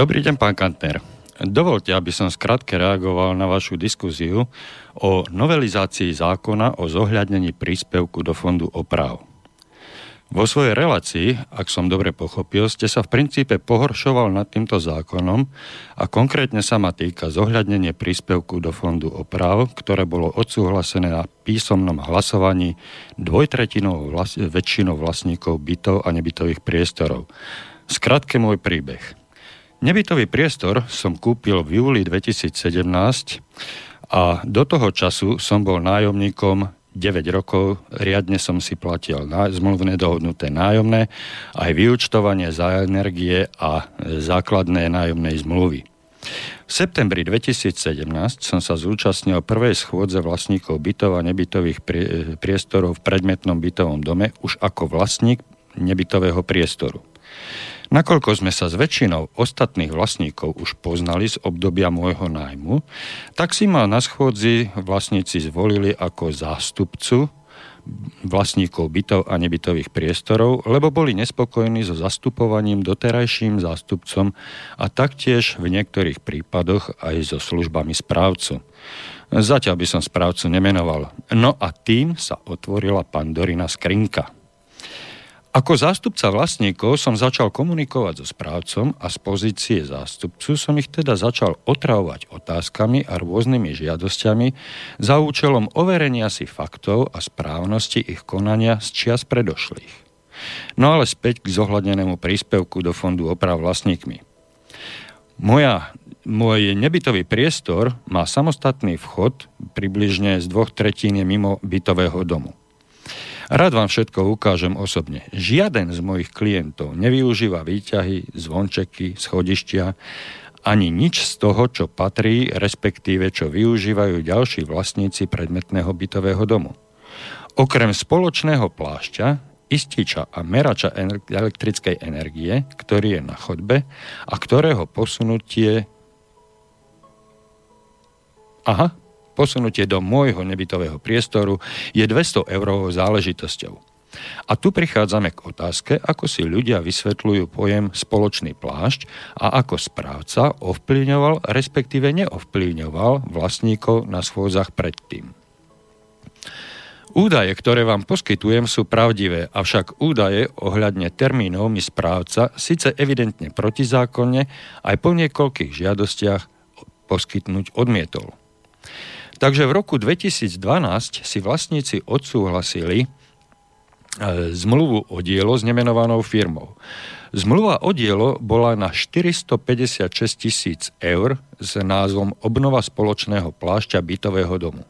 Dobrý deň, pán Kantner. Dovolte, aby som skrátke reagoval na vašu diskuziu o novelizácii zákona o zohľadnení príspevku do fondu oprav. Vo svojej relácii, ak som dobre pochopil, ste sa v princípe pohoršoval nad týmto zákonom a konkrétne sa ma týka zohľadnenie príspevku do fondu oprav, ktoré bolo odsúhlasené na písomnom hlasovaní dvojtretinou vlas- väčšinou vlastníkov bytov a nebytových priestorov. Skratke môj príbeh. Nebytový priestor som kúpil v júli 2017 a do toho času som bol nájomníkom 9 rokov riadne som si platil zmluvné dohodnuté nájomné, aj vyučtovanie za energie a základné nájomnej zmluvy. V septembri 2017 som sa zúčastnil prvej schôdze vlastníkov bytov a nebytových priestorov v predmetnom bytovom dome už ako vlastník nebytového priestoru. Nakoľko sme sa s väčšinou ostatných vlastníkov už poznali z obdobia môjho nájmu, tak si ma na schôdzi vlastníci zvolili ako zástupcu vlastníkov bytov a nebytových priestorov, lebo boli nespokojní so zastupovaním doterajším zástupcom a taktiež v niektorých prípadoch aj so službami správcu. Zatiaľ by som správcu nemenoval. No a tým sa otvorila Pandorina skrinka. Ako zástupca vlastníkov som začal komunikovať so správcom a z pozície zástupcu som ich teda začal otravovať otázkami a rôznymi žiadosťami za účelom overenia si faktov a správnosti ich konania z čias predošlých. No ale späť k zohľadnenému príspevku do fondu oprav vlastníkmi. Moja, môj nebytový priestor má samostatný vchod približne z dvoch tretín mimo bytového domu. Rád vám všetko ukážem osobne. Žiaden z mojich klientov nevyužíva výťahy, zvončeky, schodištia, ani nič z toho, čo patrí, respektíve čo využívajú ďalší vlastníci predmetného bytového domu. Okrem spoločného plášťa, ističa a merača elektrickej energie, ktorý je na chodbe a ktorého posunutie Aha, posunutie do môjho nebytového priestoru je 200 eurovou záležitosťou. A tu prichádzame k otázke, ako si ľudia vysvetľujú pojem spoločný plášť a ako správca ovplyvňoval, respektíve neovplyvňoval vlastníkov na schôzach predtým. Údaje, ktoré vám poskytujem, sú pravdivé, avšak údaje ohľadne termínov mi správca síce evidentne protizákonne aj po niekoľkých žiadostiach poskytnúť odmietol. Takže v roku 2012 si vlastníci odsúhlasili e, zmluvu o dielo s nemenovanou firmou. Zmluva o dielo bola na 456 tisíc eur s názvom Obnova spoločného plášťa bytového domu.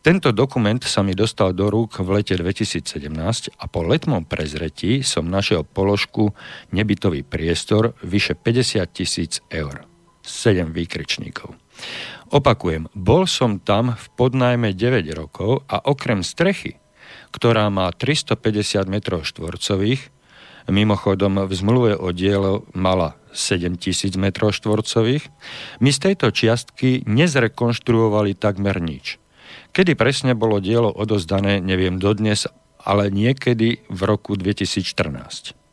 Tento dokument sa mi dostal do rúk v lete 2017 a po letmom prezretí som našiel položku nebytový priestor vyše 50 tisíc eur. 7 výkričníkov. Opakujem, bol som tam v podnajme 9 rokov a okrem strechy, ktorá má 350 m štvorcových, mimochodom v zmluve o dielo mala 7000 m štvorcových, my z tejto čiastky nezrekonštruovali takmer nič. Kedy presne bolo dielo odozdané, neviem dodnes, ale niekedy v roku 2014.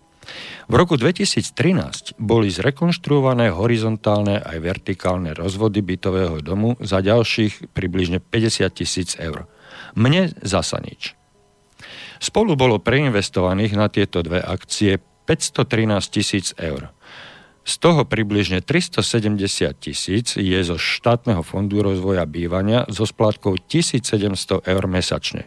V roku 2013 boli zrekonštruované horizontálne aj vertikálne rozvody bytového domu za ďalších približne 50 tisíc eur. Mne zasa nič. Spolu bolo preinvestovaných na tieto dve akcie 513 tisíc eur. Z toho približne 370 tisíc je zo štátneho fondu rozvoja bývania so splátkou 1700 eur mesačne.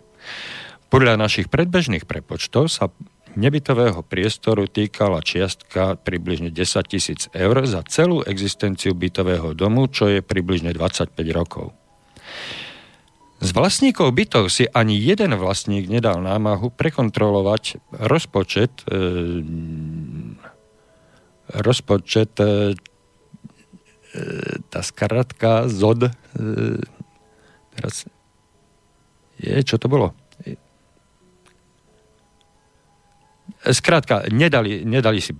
Podľa našich predbežných prepočtov sa nebytového priestoru týkala čiastka približne 10 tisíc eur za celú existenciu bytového domu, čo je približne 25 rokov. Z vlastníkov bytov si ani jeden vlastník nedal námahu prekontrolovať rozpočet e, rozpočet e, e tá skratka ZOD e, teraz je, čo to bolo? Skrátka, nedali, nedali si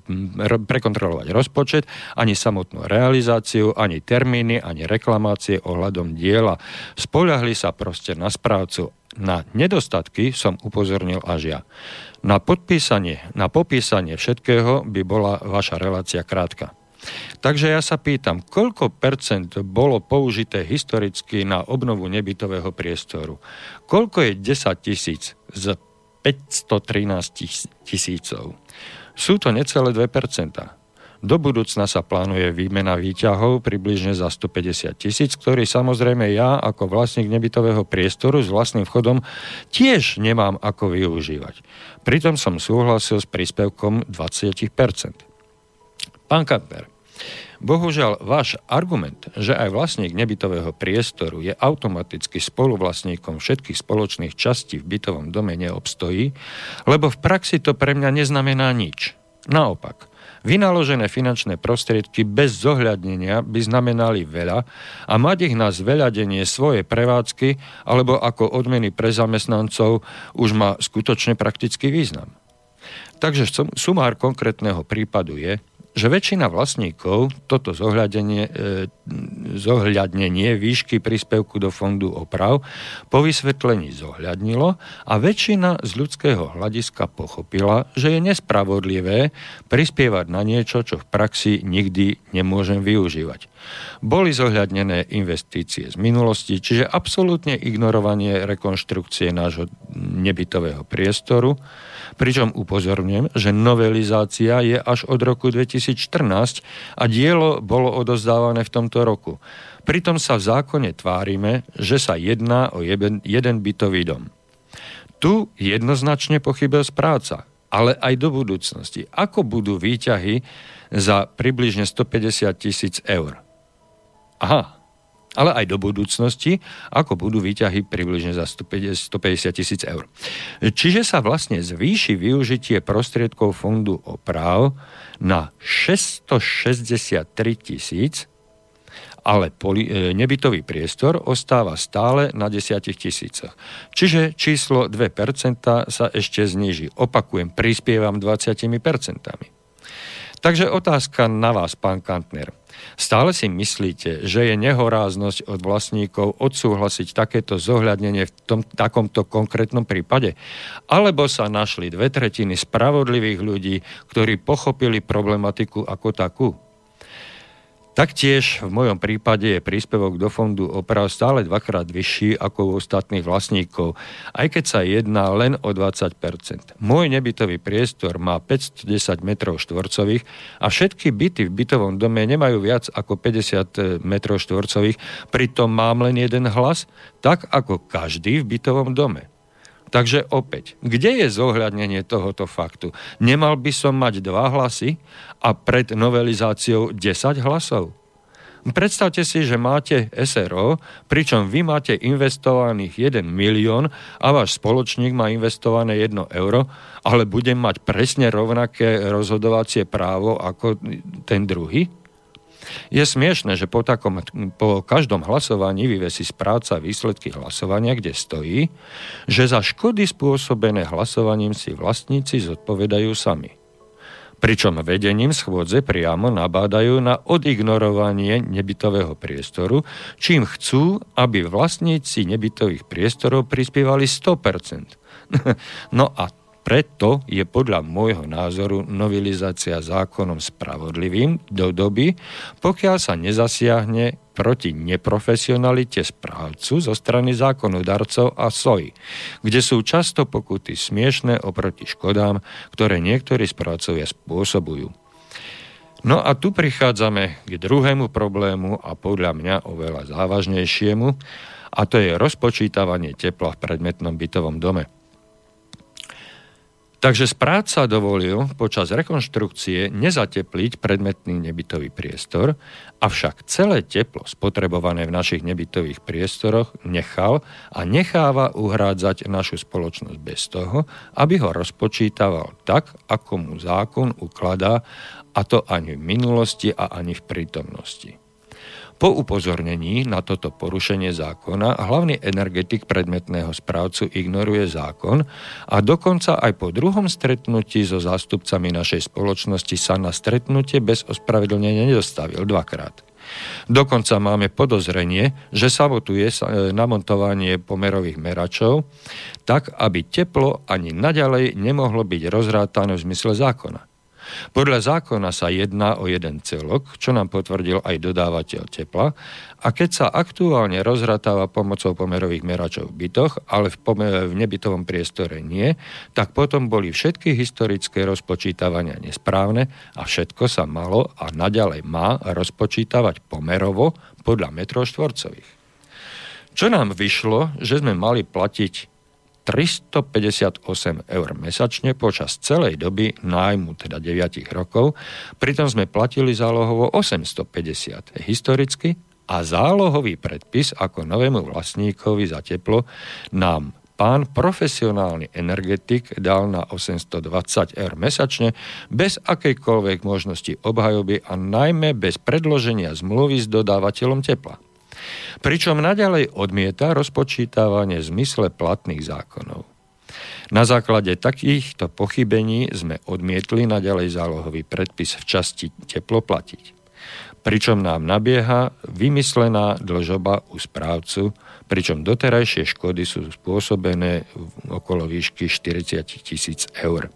prekontrolovať rozpočet, ani samotnú realizáciu, ani termíny, ani reklamácie ohľadom diela. Spoľahli sa proste na správcu. Na nedostatky som upozornil až ja. Na podpísanie, na popísanie všetkého by bola vaša relácia krátka. Takže ja sa pýtam, koľko percent bolo použité historicky na obnovu nebytového priestoru? Koľko je 10 tisíc z 513 tisícov? Sú to necelé 2% do budúcna sa plánuje výmena výťahov približne za 150 tisíc, ktorý samozrejme ja ako vlastník nebytového priestoru s vlastným vchodom tiež nemám ako využívať. Pritom som súhlasil s príspevkom 20%. Pán Kantner, Bohužiaľ, váš argument, že aj vlastník nebytového priestoru je automaticky spoluvlastníkom všetkých spoločných častí v bytovom dome neobstojí, lebo v praxi to pre mňa neznamená nič. Naopak, Vynaložené finančné prostriedky bez zohľadnenia by znamenali veľa a mať ich na zveľadenie svojej prevádzky alebo ako odmeny pre zamestnancov už má skutočne praktický význam. Takže sumár konkrétneho prípadu je, že väčšina vlastníkov toto zohľadenie, e, zohľadnenie výšky príspevku do fondu oprav po vysvetlení zohľadnilo a väčšina z ľudského hľadiska pochopila, že je nespravodlivé prispievať na niečo, čo v praxi nikdy nemôžem využívať. Boli zohľadnené investície z minulosti, čiže absolútne ignorovanie rekonštrukcie nášho nebytového priestoru, Pričom upozorňujem, že novelizácia je až od roku 2014 a dielo bolo odozdávané v tomto roku. Pritom sa v zákone tvárime, že sa jedná o jeden, jeden bytový dom. Tu jednoznačne pochybil správca, ale aj do budúcnosti. Ako budú výťahy za približne 150 tisíc eur? Aha, ale aj do budúcnosti, ako budú výťahy približne za 150 tisíc eur. Čiže sa vlastne zvýši využitie prostriedkov fondu oprav na 663 tisíc, ale poli, e, nebytový priestor ostáva stále na 10 tisícoch. Čiže číslo 2% sa ešte zniží. Opakujem, prispievam 20%. Takže otázka na vás, pán Kantner. Stále si myslíte, že je nehoráznosť od vlastníkov odsúhlasiť takéto zohľadnenie v tom, takomto konkrétnom prípade? Alebo sa našli dve tretiny spravodlivých ľudí, ktorí pochopili problematiku ako takú? Taktiež v mojom prípade je príspevok do fondu oprav stále dvakrát vyšší ako u ostatných vlastníkov, aj keď sa jedná len o 20% Môj nebytový priestor má 510 m štvorcových a všetky byty v bytovom dome nemajú viac ako 50 m štvorcových, pritom mám len jeden hlas, tak ako každý v bytovom dome. Takže opäť, kde je zohľadnenie tohoto faktu? Nemal by som mať dva hlasy a pred novelizáciou 10 hlasov? Predstavte si, že máte SRO, pričom vy máte investovaných 1 milión a váš spoločník má investované 1 euro, ale bude mať presne rovnaké rozhodovacie právo ako ten druhý? Je smiešne, že po, takom, po každom hlasovaní vyvesí správca výsledky hlasovania, kde stojí, že za škody spôsobené hlasovaním si vlastníci zodpovedajú sami. Pričom vedením schôdze priamo nabádajú na odignorovanie nebytového priestoru, čím chcú, aby vlastníci nebytových priestorov prispievali 100%. no a preto je podľa môjho názoru novelizácia zákonom spravodlivým do doby, pokiaľ sa nezasiahne proti neprofesionalite správcu zo strany zákonodarcov a SOJ, kde sú často pokuty smiešné oproti škodám, ktoré niektorí správcovia spôsobujú. No a tu prichádzame k druhému problému a podľa mňa oveľa závažnejšiemu, a to je rozpočítavanie tepla v predmetnom bytovom dome. Takže správca dovolil počas rekonštrukcie nezatepliť predmetný nebytový priestor, avšak celé teplo spotrebované v našich nebytových priestoroch nechal a necháva uhrádzať našu spoločnosť bez toho, aby ho rozpočítaval tak, ako mu zákon ukladá, a to ani v minulosti a ani v prítomnosti. Po upozornení na toto porušenie zákona hlavný energetik predmetného správcu ignoruje zákon a dokonca aj po druhom stretnutí so zástupcami našej spoločnosti sa na stretnutie bez ospravedlnenia nedostavil dvakrát. Dokonca máme podozrenie, že sabotuje e, namontovanie pomerových meračov, tak aby teplo ani naďalej nemohlo byť rozrátané v zmysle zákona. Podľa zákona sa jedná o jeden celok, čo nám potvrdil aj dodávateľ tepla a keď sa aktuálne rozratáva pomocou pomerových meračov v bytoch, ale v, pomer- v nebytovom priestore nie, tak potom boli všetky historické rozpočítavania nesprávne a všetko sa malo a naďalej má rozpočítavať pomerovo podľa metrov štvorcových. Čo nám vyšlo, že sme mali platiť 358 eur mesačne počas celej doby nájmu, teda 9 rokov, pritom sme platili zálohovo 850 historicky a zálohový predpis ako novému vlastníkovi za teplo nám pán profesionálny energetik dal na 820 eur mesačne bez akejkoľvek možnosti obhajoby a najmä bez predloženia zmluvy s dodávateľom tepla pričom naďalej odmieta rozpočítavanie zmysle platných zákonov. Na základe takýchto pochybení sme odmietli naďalej zálohový predpis v časti teplo platiť. Pričom nám nabieha vymyslená dlžoba u správcu, pričom doterajšie škody sú spôsobené okolo výšky 40 tisíc eur.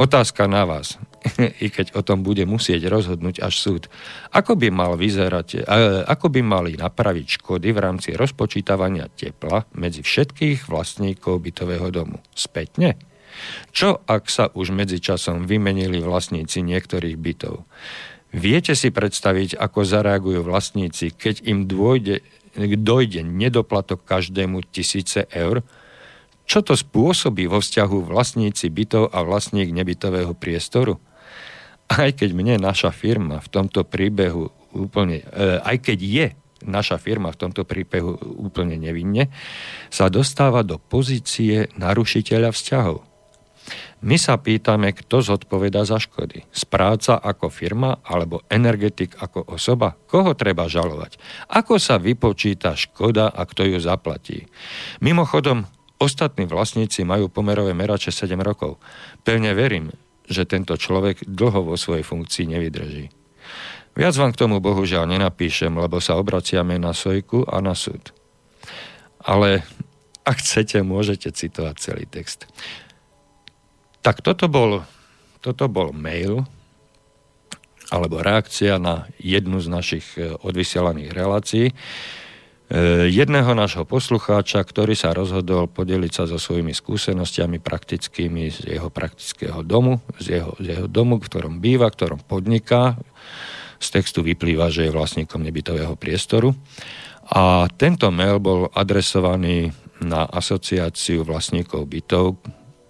Otázka na vás, i keď o tom bude musieť rozhodnúť až súd. Ako by mal vyzerať, ako by mali napraviť škody v rámci rozpočítavania tepla medzi všetkých vlastníkov bytového domu? Spätne? Čo ak sa už medzičasom vymenili vlastníci niektorých bytov? Viete si predstaviť, ako zareagujú vlastníci, keď im dôjde, dojde nedoplatok každému tisíce eur? Čo to spôsobí vo vzťahu vlastníci bytov a vlastník nebytového priestoru? Aj keď mne naša firma v tomto príbehu úplne, e, aj keď je naša firma v tomto príbehu úplne nevinne, sa dostáva do pozície narušiteľa vzťahov. My sa pýtame, kto zodpoveda za škody. Správca ako firma alebo energetik ako osoba? Koho treba žalovať? Ako sa vypočíta škoda a kto ju zaplatí? Mimochodom, Ostatní vlastníci majú pomerové merače 7 rokov. Pevne verím, že tento človek dlho vo svojej funkcii nevydrží. Viac vám k tomu bohužiaľ nenapíšem, lebo sa obraciame na Sojku a na súd. Ale ak chcete, môžete citovať celý text. Tak toto bol, toto bol mail alebo reakcia na jednu z našich eh, odvysielaných relácií. E, jedného nášho poslucháča, ktorý sa rozhodol podeliť sa so svojimi skúsenostiami praktickými z jeho praktického domu, z jeho, z jeho domu, v ktorom býva, v ktorom podniká. Z textu vyplýva, že je vlastníkom nebytového priestoru. A tento mail bol adresovaný na asociáciu vlastníkov bytov.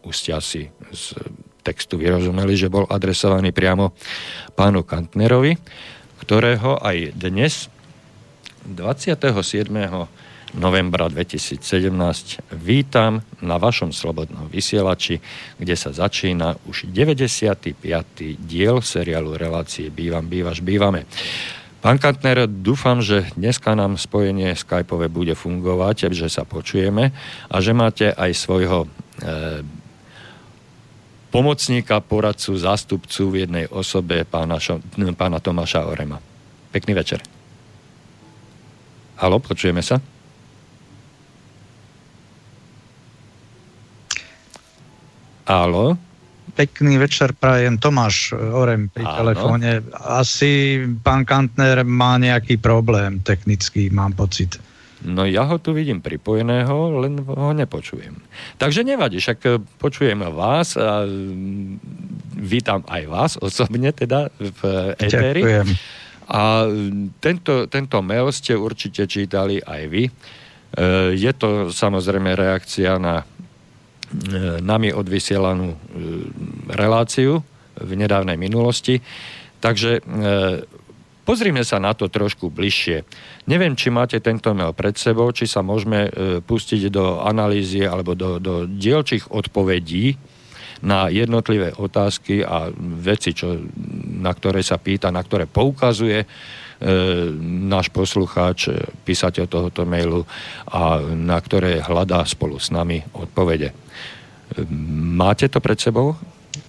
Už ste asi z textu vyrozumeli, že bol adresovaný priamo pánu Kantnerovi, ktorého aj dnes 27. novembra 2017 vítam na vašom slobodnom vysielači, kde sa začína už 95. diel seriálu relácie Bývam, bývaš, bývame. Pán Kantner, dúfam, že dneska nám spojenie Skypeové bude fungovať, že sa počujeme a že máte aj svojho e, pomocníka, poradcu, zástupcu v jednej osobe pána, pána Tomáša Orema. Pekný večer. Halo, počujeme sa? Halo? Pekný večer prajem Tomáš Orem pri Áno. telefóne. Asi pán Kantner má nejaký problém technický, mám pocit. No ja ho tu vidím pripojeného, len ho nepočujem. Takže nevadí, však e, počujem vás a vítam aj vás osobne teda v Eteri. Ďakujem. A tento, tento mail ste určite čítali aj vy. E, je to samozrejme reakcia na e, nami odvysielanú e, reláciu v nedávnej minulosti. Takže pozrime sa na to trošku bližšie. Neviem, či máte tento mail pred sebou, či sa môžeme pustiť do analýzy alebo do, do dielčích odpovedí na jednotlivé otázky a veci, čo, na ktoré sa pýta, na ktoré poukazuje e, náš poslucháč, písateľ tohoto mailu a na ktoré hľadá spolu s nami odpovede. Máte to pred sebou?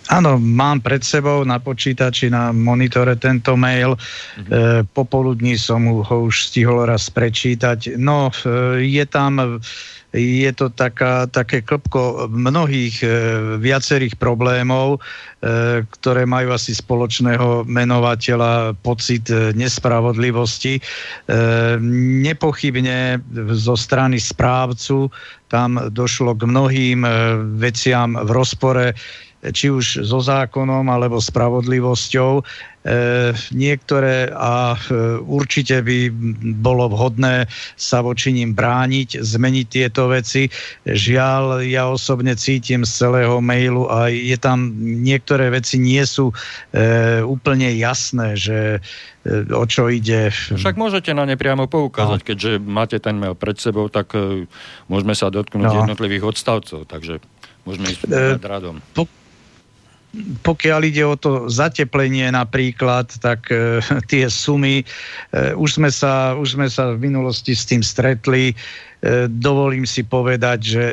Áno, mám pred sebou na počítači, na monitore tento mail. Mm-hmm. E, popoludní som ho už stihol raz prečítať. No, e, je tam je to taká, také klopko mnohých e, viacerých problémov, e, ktoré majú asi spoločného menovateľa pocit e, nespravodlivosti. E, nepochybne zo strany správcu tam došlo k mnohým e, veciam v rozpore či už so zákonom alebo spravodlivosťou. E, niektoré a e, určite by bolo vhodné sa voči ním brániť, zmeniť tieto veci. Žiaľ, ja osobne cítim z celého mailu a je tam niektoré veci nie sú e, úplne jasné, že e, o čo ide. Však môžete na ne priamo poukázať, no. keďže máte ten mail pred sebou, tak e, môžeme sa dotknúť no. jednotlivých odstavcov, takže môžeme ísť e, radom. Po, pokiaľ ide o to zateplenie napríklad, tak e, tie sumy, e, už, sme sa, už sme sa v minulosti s tým stretli. E, dovolím si povedať, že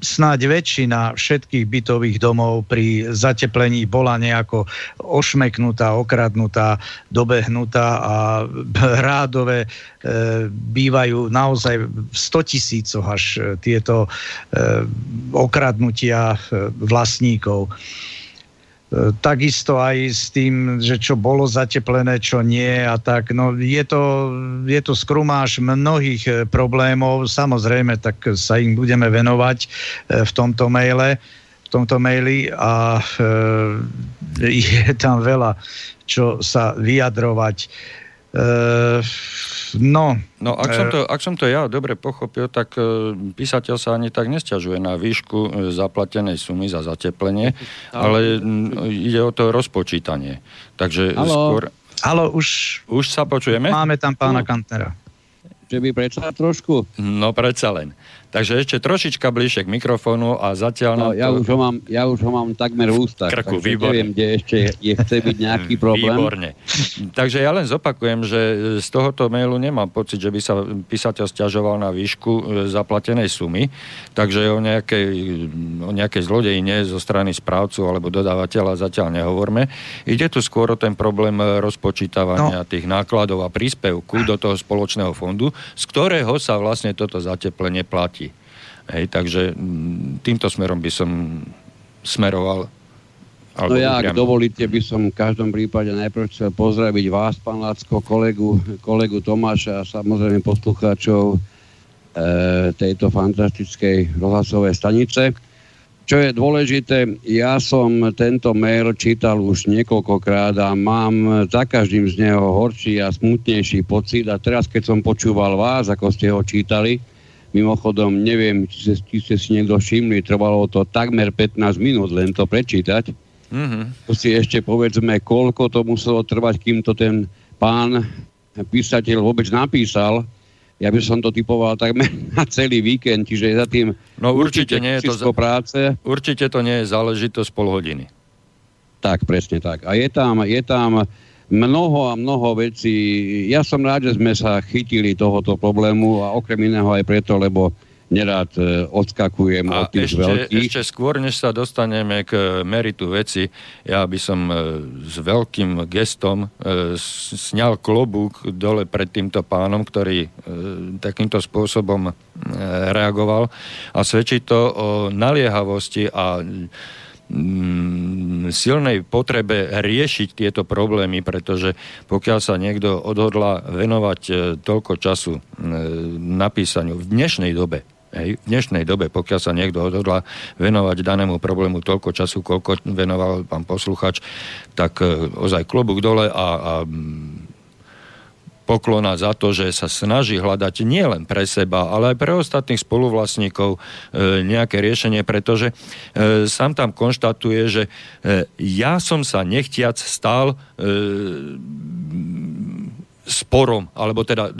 snáď väčšina všetkých bytových domov pri zateplení bola nejako ošmeknutá, okradnutá, dobehnutá a rádové e, bývajú naozaj v 100 tisícoch až e, tieto okradnutia vlastníkov. Takisto aj s tým, že čo bolo zateplené, čo nie a tak. No je to, je to skrumáž mnohých e, problémov. Samozrejme, tak sa im budeme venovať e, v tomto maile v tomto maili a e, je tam veľa čo sa vyjadrovať. No, no ak, som to, ak som to ja dobre pochopil, tak e, písateľ sa ani tak nesťažuje na výšku e, zaplatenej sumy za zateplenie, ale ide o to rozpočítanie. Takže Halo. skôr... Halo, už, už sa počujeme? Máme tam pána Kantnera. Že by predsa trošku? No predsa len. Takže ešte trošička bližšie k mikrofónu a zatiaľ... No, ja, to... už ho mám, ja už ho mám takmer v ústach. Krku, výborne. Neviem, kde ešte je, chce byť nejaký problém. Výborne. Takže ja len zopakujem, že z tohoto mailu nemám pocit, že by sa písateľ stiažoval na výšku e, zaplatenej sumy, takže o nejakej, o nejakej zlodejine zo strany správcu alebo dodávateľa zatiaľ nehovorme. Ide tu skôr o ten problém rozpočítavania no. tých nákladov a príspevku do toho spoločného fondu, z ktorého sa vlastne toto zateplenie platí. Hej, takže mm, týmto smerom by som smeroval. No ja, ak dovolíte, by som v každom prípade najprv chcel pozdraviť vás, pán Lacko, kolegu, kolegu Tomáša a samozrejme poslucháčov e, tejto fantastickej rozhlasovej stanice. Čo je dôležité, ja som tento mail čítal už niekoľkokrát a mám za každým z neho horší a smutnejší pocit a teraz, keď som počúval vás, ako ste ho čítali, Mimochodom, neviem, či, či ste si niekto všimli, trvalo to takmer 15 minút len to prečítať. Mm-hmm. To si ešte povedzme, koľko to muselo trvať, kým to ten pán písateľ vôbec napísal. Ja by som to typoval takmer na celý víkend, čiže za tým no, určite, určite nie je to práce. Určite to nie je záležitosť pol hodiny. Tak, presne tak. A je tam, je tam mnoho a mnoho vecí. Ja som rád, že sme sa chytili tohoto problému a okrem iného aj preto, lebo nerád e, odskakujem a od tých ešte, veľkých. ešte skôr, než sa dostaneme k meritu veci, ja by som e, s veľkým gestom e, sňal klobúk dole pred týmto pánom, ktorý takýmto spôsobom reagoval a svedčí to o naliehavosti a silnej potrebe riešiť tieto problémy, pretože pokiaľ sa niekto odhodla venovať e, toľko času e, napísaniu v dnešnej dobe, Hej, v dnešnej dobe, pokiaľ sa niekto odhodla venovať danému problému toľko času, koľko venoval pán posluchač, tak e, ozaj klobúk dole a, a poklona za to, že sa snaží hľadať nielen pre seba, ale aj pre ostatných spoluvlastníkov e, nejaké riešenie, pretože e, sám tam konštatuje, že e, ja som sa nechtiac stál e, sporom, alebo teda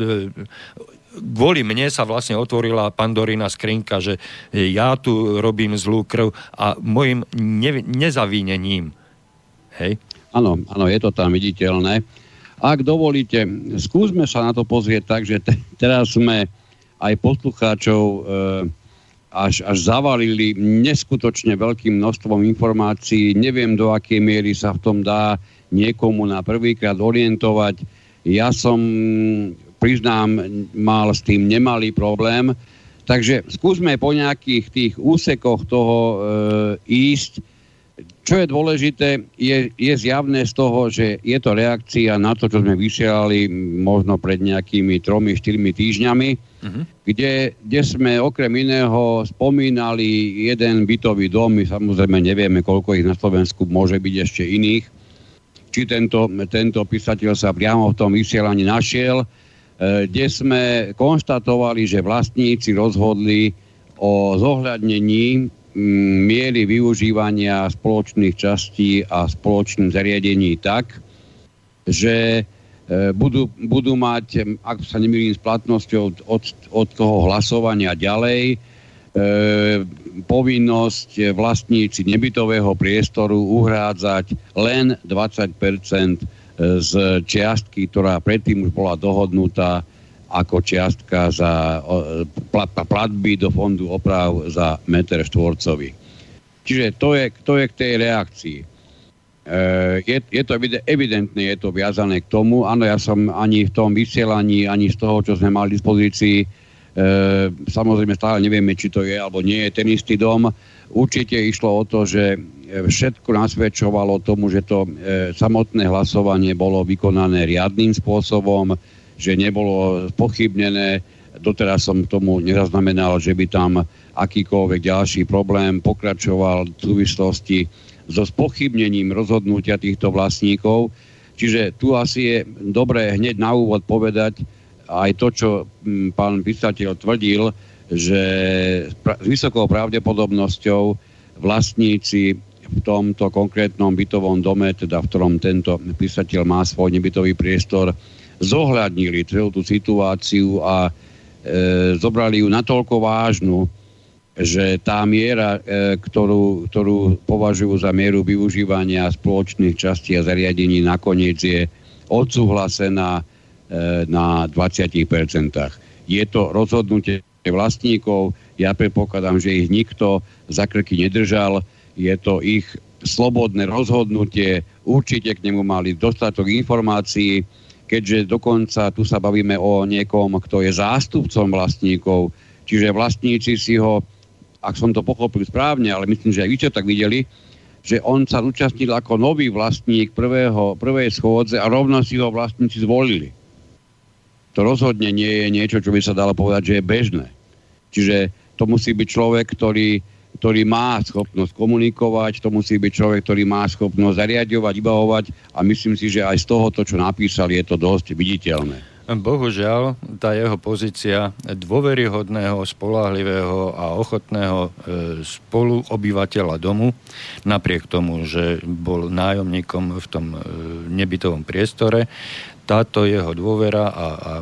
kvôli mne sa vlastne otvorila pandorína skrinka, že ja tu robím zlú krv a môjim ne, nezavínením. Hej? Áno, áno, je to tam viditeľné. Ak dovolíte, skúsme sa na to pozrieť tak, že te, teraz sme aj poslucháčov e, až, až zavalili neskutočne veľkým množstvom informácií. Neviem, do akej miery sa v tom dá niekomu na prvýkrát orientovať. Ja som, priznám, mal s tým nemalý problém. Takže skúsme po nejakých tých úsekoch toho e, ísť čo je dôležité, je, je zjavné z toho, že je to reakcia na to, čo sme vysielali možno pred nejakými tromi, štyrmi týždňami, uh-huh. kde, kde sme okrem iného spomínali jeden bytový dom, my samozrejme nevieme, koľko ich na Slovensku môže byť ešte iných, či tento, tento písateľ sa priamo v tom vysielaní našiel, e, kde sme konštatovali, že vlastníci rozhodli o zohľadnení miery využívania spoločných častí a spoločných zariadení tak, že e, budú, budú mať, ak sa nemýlim s platnosťou od, od toho hlasovania ďalej, e, povinnosť vlastníci nebytového priestoru uhrádzať len 20% z čiastky, ktorá predtým už bola dohodnutá ako čiastka za platby do fondu oprav za meter štvorcový. Čiže to je, to je k tej reakcii. E, je, je to evidentné, je to viazané k tomu. Áno, ja som ani v tom vysielaní, ani z toho, čo sme mali v dispozícii, e, samozrejme stále nevieme, či to je alebo nie je ten istý dom. Určite išlo o to, že všetko nasvedčovalo tomu, že to e, samotné hlasovanie bolo vykonané riadným spôsobom, že nebolo pochybnené. Doteraz som tomu nezaznamenal, že by tam akýkoľvek ďalší problém pokračoval v súvislosti so spochybnením rozhodnutia týchto vlastníkov. Čiže tu asi je dobré hneď na úvod povedať aj to, čo mm, pán písateľ tvrdil, že s vysokou pravdepodobnosťou vlastníci v tomto konkrétnom bytovom dome, teda v ktorom tento písateľ má svoj nebytový priestor, zohľadnili celú tú situáciu a e, zobrali ju natoľko vážnu, že tá miera, e, ktorú, ktorú považujú za mieru využívania spoločných častí a zariadení, nakoniec je odsúhlasená e, na 20%. Je to rozhodnutie vlastníkov, ja predpokladám, že ich nikto za krky nedržal, je to ich slobodné rozhodnutie, určite k nemu mali dostatok informácií, keďže dokonca tu sa bavíme o niekom, kto je zástupcom vlastníkov, čiže vlastníci si ho, ak som to pochopil správne, ale myslím, že aj vy čo tak videli, že on sa zúčastnil ako nový vlastník prvého, prvej schôdze a rovno si ho vlastníci zvolili. To rozhodne nie je niečo, čo by sa dalo povedať, že je bežné. Čiže to musí byť človek, ktorý ktorý má schopnosť komunikovať, to musí byť človek, ktorý má schopnosť zariadovať, vybavovať a myslím si, že aj z toho, to, čo napísal, je to dosť viditeľné. Bohužiaľ, tá jeho pozícia dôveryhodného, spolahlivého a ochotného e, spoluobyvateľa domu, napriek tomu, že bol nájomníkom v tom e, nebytovom priestore, táto jeho dôvera a, a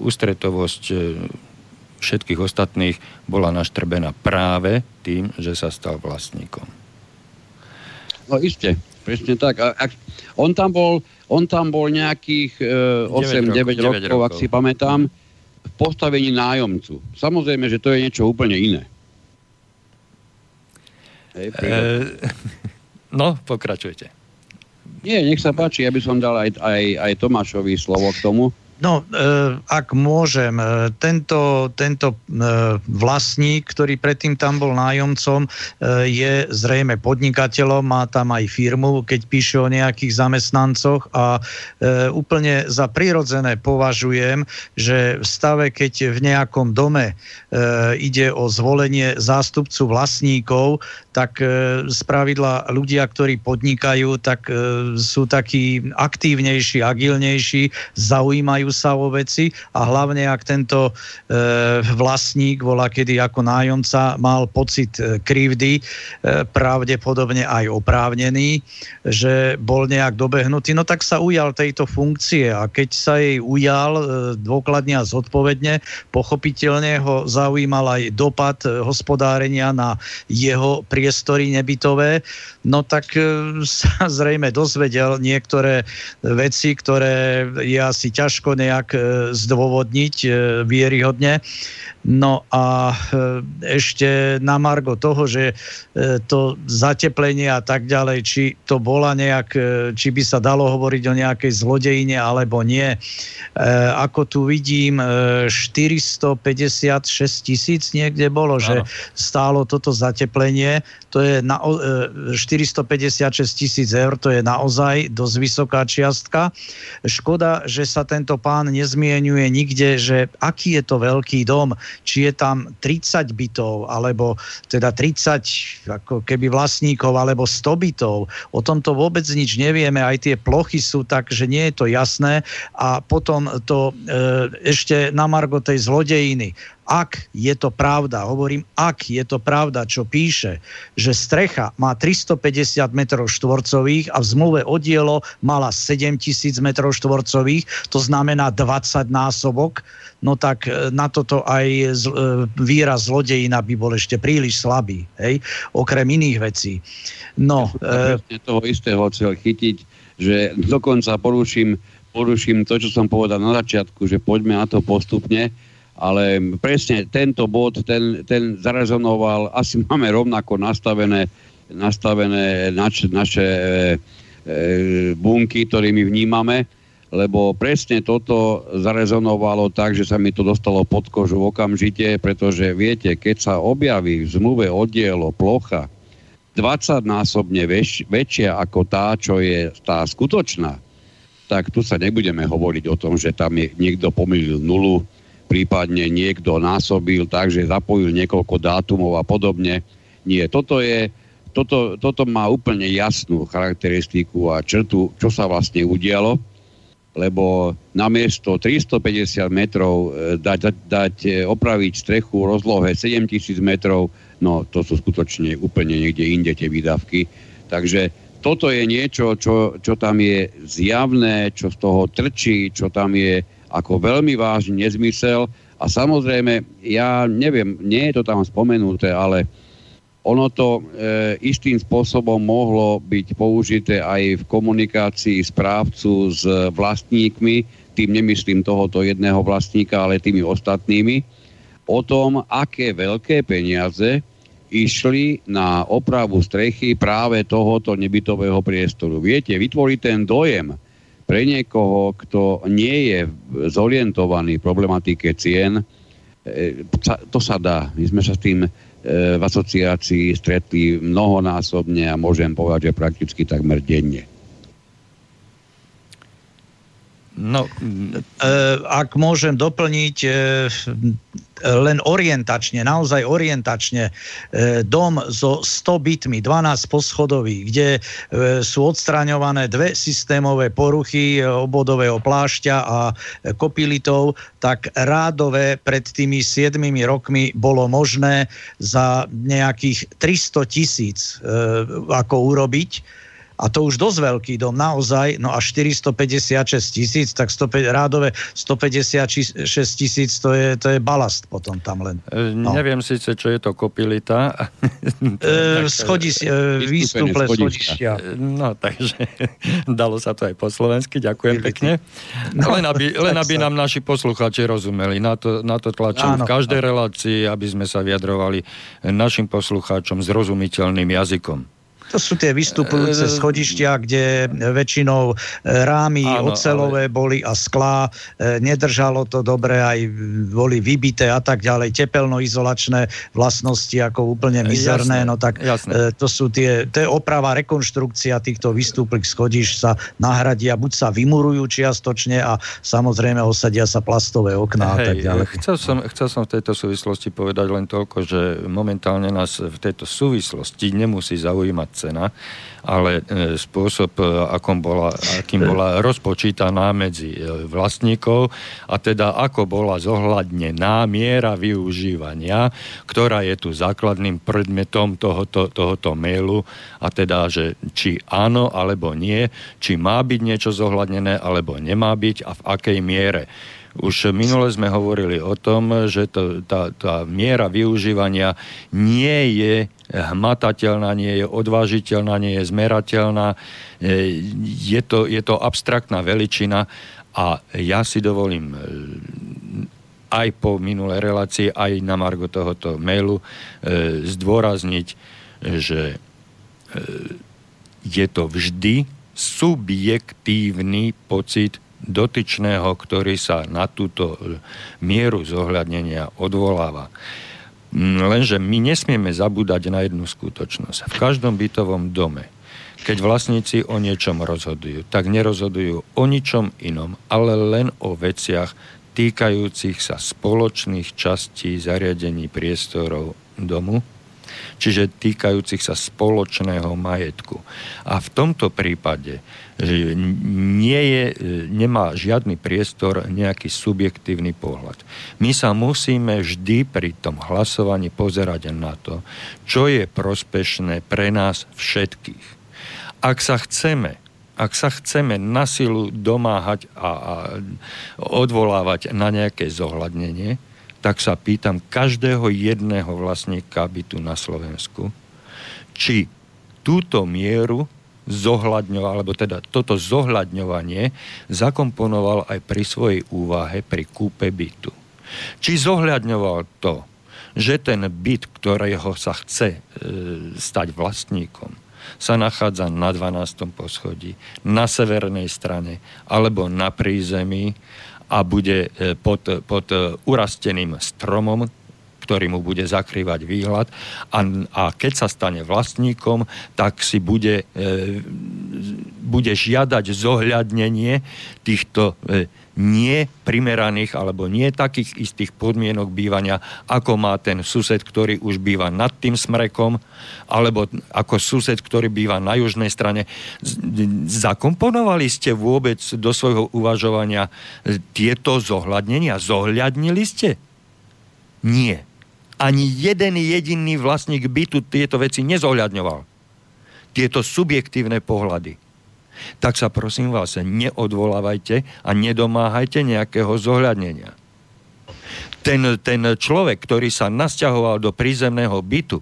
ústretovosť e, všetkých ostatných bola naštrbená práve tým, že sa stal vlastníkom. No iste, presne tak. A, ak, on, tam bol, on tam bol nejakých e, 8-9 rokov, rokov, ak si pamätám, v postavení nájomcu. Samozrejme, že to je niečo úplne iné. Hej, e, no, pokračujte. Nie, nech sa páči, ja by som dal aj, aj, aj Tomášovi slovo k tomu. No, e, ak môžem, e, tento, tento e, vlastník, ktorý predtým tam bol nájomcom, je zrejme podnikateľom, má tam aj firmu, keď píše o nejakých zamestnancoch a úplne za prirodzené považujem, že v stave, keď v nejakom dome ide o zvolenie zástupcu vlastníkov, tak z pravidla ľudia, ktorí podnikajú, tak sú takí aktívnejší, agilnejší, zaujímajú sa o veci a hlavne ak tento e, vlastník bola kedy ako nájomca mal pocit e, krivdy, e, pravdepodobne aj oprávnený, že bol nejak dobehnutý, no tak sa ujal tejto funkcie a keď sa jej ujal e, dôkladne a zodpovedne, pochopiteľne ho zaujímal aj dopad e, hospodárenia na jeho priestory nebytové, no tak e, sa zrejme dozvedel niektoré veci, ktoré je asi ťažko nejak zdôvodniť vieryhodne. No a ešte na margo toho, že to zateplenie a tak ďalej, či to bola nejak, či by sa dalo hovoriť o nejakej zlodejine alebo nie. Ako tu vidím, 456 tisíc niekde bolo, že stálo toto zateplenie. To je na, 456 tisíc eur, to je naozaj dosť vysoká čiastka. Škoda, že sa tento pán nezmienuje nikde, že aký je to veľký dom, či je tam 30 bytov, alebo teda 30 ako keby vlastníkov, alebo 100 bytov. O tomto vôbec nič nevieme, aj tie plochy sú tak, že nie je to jasné a potom to e, ešte na margo tej zlodejiny ak je to pravda, hovorím, ak je to pravda, čo píše, že strecha má 350 metrov štvorcových a v zmluve o dielo mala 7000 metrov štvorcových, to znamená 20 násobok, no tak e, na toto aj e, výraz zlodejina by bol ešte príliš slabý, hej, okrem iných vecí. No, ja e... toho istého chcel chytiť, že dokonca poruším, poruším to, čo som povedal na začiatku, že poďme na to postupne, ale presne tento bod, ten, ten zarezonoval, asi máme rovnako nastavené, nastavené nač, naše e, e, bunky, ktorými vnímame, lebo presne toto zarezonovalo tak, že sa mi to dostalo pod kožu okamžite, pretože viete, keď sa objaví v zmluve oddielo plocha 20-násobne väč, väčšia ako tá, čo je tá skutočná, tak tu sa nebudeme hovoriť o tom, že tam je, niekto pomýlil nulu, prípadne niekto násobil tak, že zapojil niekoľko dátumov a podobne. Nie, toto je, toto, toto má úplne jasnú charakteristiku a črtu, čo sa vlastne udialo, lebo namiesto 350 metrov e, dať, dať, dať e, opraviť strechu rozlohe 7000 metrov, no to sú skutočne úplne niekde inde tie výdavky. Takže toto je niečo, čo, čo tam je zjavné, čo z toho trčí, čo tam je ako veľmi vážny nezmysel a samozrejme, ja neviem, nie je to tam spomenuté, ale ono to e, istým spôsobom mohlo byť použité aj v komunikácii správcu s vlastníkmi, tým nemyslím tohoto jedného vlastníka, ale tými ostatnými, o tom, aké veľké peniaze išli na opravu strechy práve tohoto nebytového priestoru. Viete, vytvoriť ten dojem, pre niekoho, kto nie je zorientovaný problematike cien, e, to sa dá. My sme sa s tým e, v asociácii stretli mnohonásobne a môžem povedať, že prakticky takmer denne. No, e, ak môžem doplniť, e, len orientačne, naozaj orientačne, e, dom so 100 bytmi, 12 poschodový, kde sú odstraňované dve systémové poruchy obodového plášťa a kopilitov, tak rádové pred tými 7 rokmi bolo možné za nejakých 300 tisíc ako urobiť a to už dosť veľký dom, naozaj, no a 456 tisíc, tak 105, rádové 156 tisíc, to je, to je balast potom tam len. E, no. Neviem síce, čo je to kopilita. e, schodis, e, výstuple schodišťa. No, takže dalo sa to aj po slovensky, ďakujem pekne. No, len aby, len aby nám naši poslucháči rozumeli, na to, na to tlačím Áno, v každej relácii, aby sme sa vyjadrovali našim poslucháčom zrozumiteľným jazykom. To sú tie vystupujúce e, schodištia, kde väčšinou e, rámy áno, ocelové ale... boli a sklá. E, nedržalo to dobre, aj boli vybité a tak ďalej. Tepelnoizolačné vlastnosti ako úplne mizerné. Jasné, no tak jasné. to sú tie, to je oprava, rekonštrukcia týchto vystúplých schodišť sa nahradia, buď sa vymurujú čiastočne a samozrejme osadia sa plastové okná Hej, a tak ďalej. Chcel som, chcel som v tejto súvislosti povedať len toľko, že momentálne nás v tejto súvislosti nemusí zaujímať cena, ale e, spôsob, e, akom bola, akým bola rozpočítaná medzi e, vlastníkov a teda ako bola zohľadnená miera využívania, ktorá je tu základným predmetom tohoto, tohoto mailu a teda, že či áno alebo nie, či má byť niečo zohľadnené alebo nemá byť a v akej miere. Už minule sme hovorili o tom, že to, tá, tá miera využívania nie je hmatateľná, nie je odvážiteľná, nie je zmerateľná. E, je to, je to abstraktná veličina A ja si dovolím aj po minulej relácii, aj na margo tohoto mailu e, zdôrazniť, že e, je to vždy subjektívny pocit dotyčného, ktorý sa na túto mieru zohľadnenia odvoláva. Lenže my nesmieme zabúdať na jednu skutočnosť. V každom bytovom dome, keď vlastníci o niečom rozhodujú, tak nerozhodujú o ničom inom, ale len o veciach týkajúcich sa spoločných častí zariadení priestorov domu, čiže týkajúcich sa spoločného majetku. A v tomto prípade nie je, nemá žiadny priestor nejaký subjektívny pohľad. My sa musíme vždy pri tom hlasovaní pozerať na to, čo je prospešné pre nás všetkých. Ak sa chceme ak sa chceme na silu domáhať a, a odvolávať na nejaké zohľadnenie, tak sa pýtam každého jedného vlastníka bytu na Slovensku, či túto mieru zohľadňoval, alebo teda toto zohľadňovanie zakomponoval aj pri svojej úvahe pri kúpe bytu. Či zohľadňoval to, že ten byt, ktorého sa chce e, stať vlastníkom, sa nachádza na 12. poschodí, na severnej strane alebo na prízemí a bude e, pod, pod e, urasteným stromom, ktorý mu bude zakrývať výhľad a, a keď sa stane vlastníkom, tak si bude, e, bude žiadať zohľadnenie týchto e, nie primeraných alebo nie takých istých podmienok bývania, ako má ten sused, ktorý už býva nad tým smrekom, alebo ako sused, ktorý býva na južnej strane. Zakomponovali ste vôbec do svojho uvažovania tieto zohľadnenia? Zohľadnili ste? Nie. Ani jeden jediný vlastník bytu tieto veci nezohľadňoval. Tieto subjektívne pohľady tak sa prosím vás neodvolávajte a nedomáhajte nejakého zohľadnenia. Ten, ten človek, ktorý sa nasťahoval do prízemného bytu,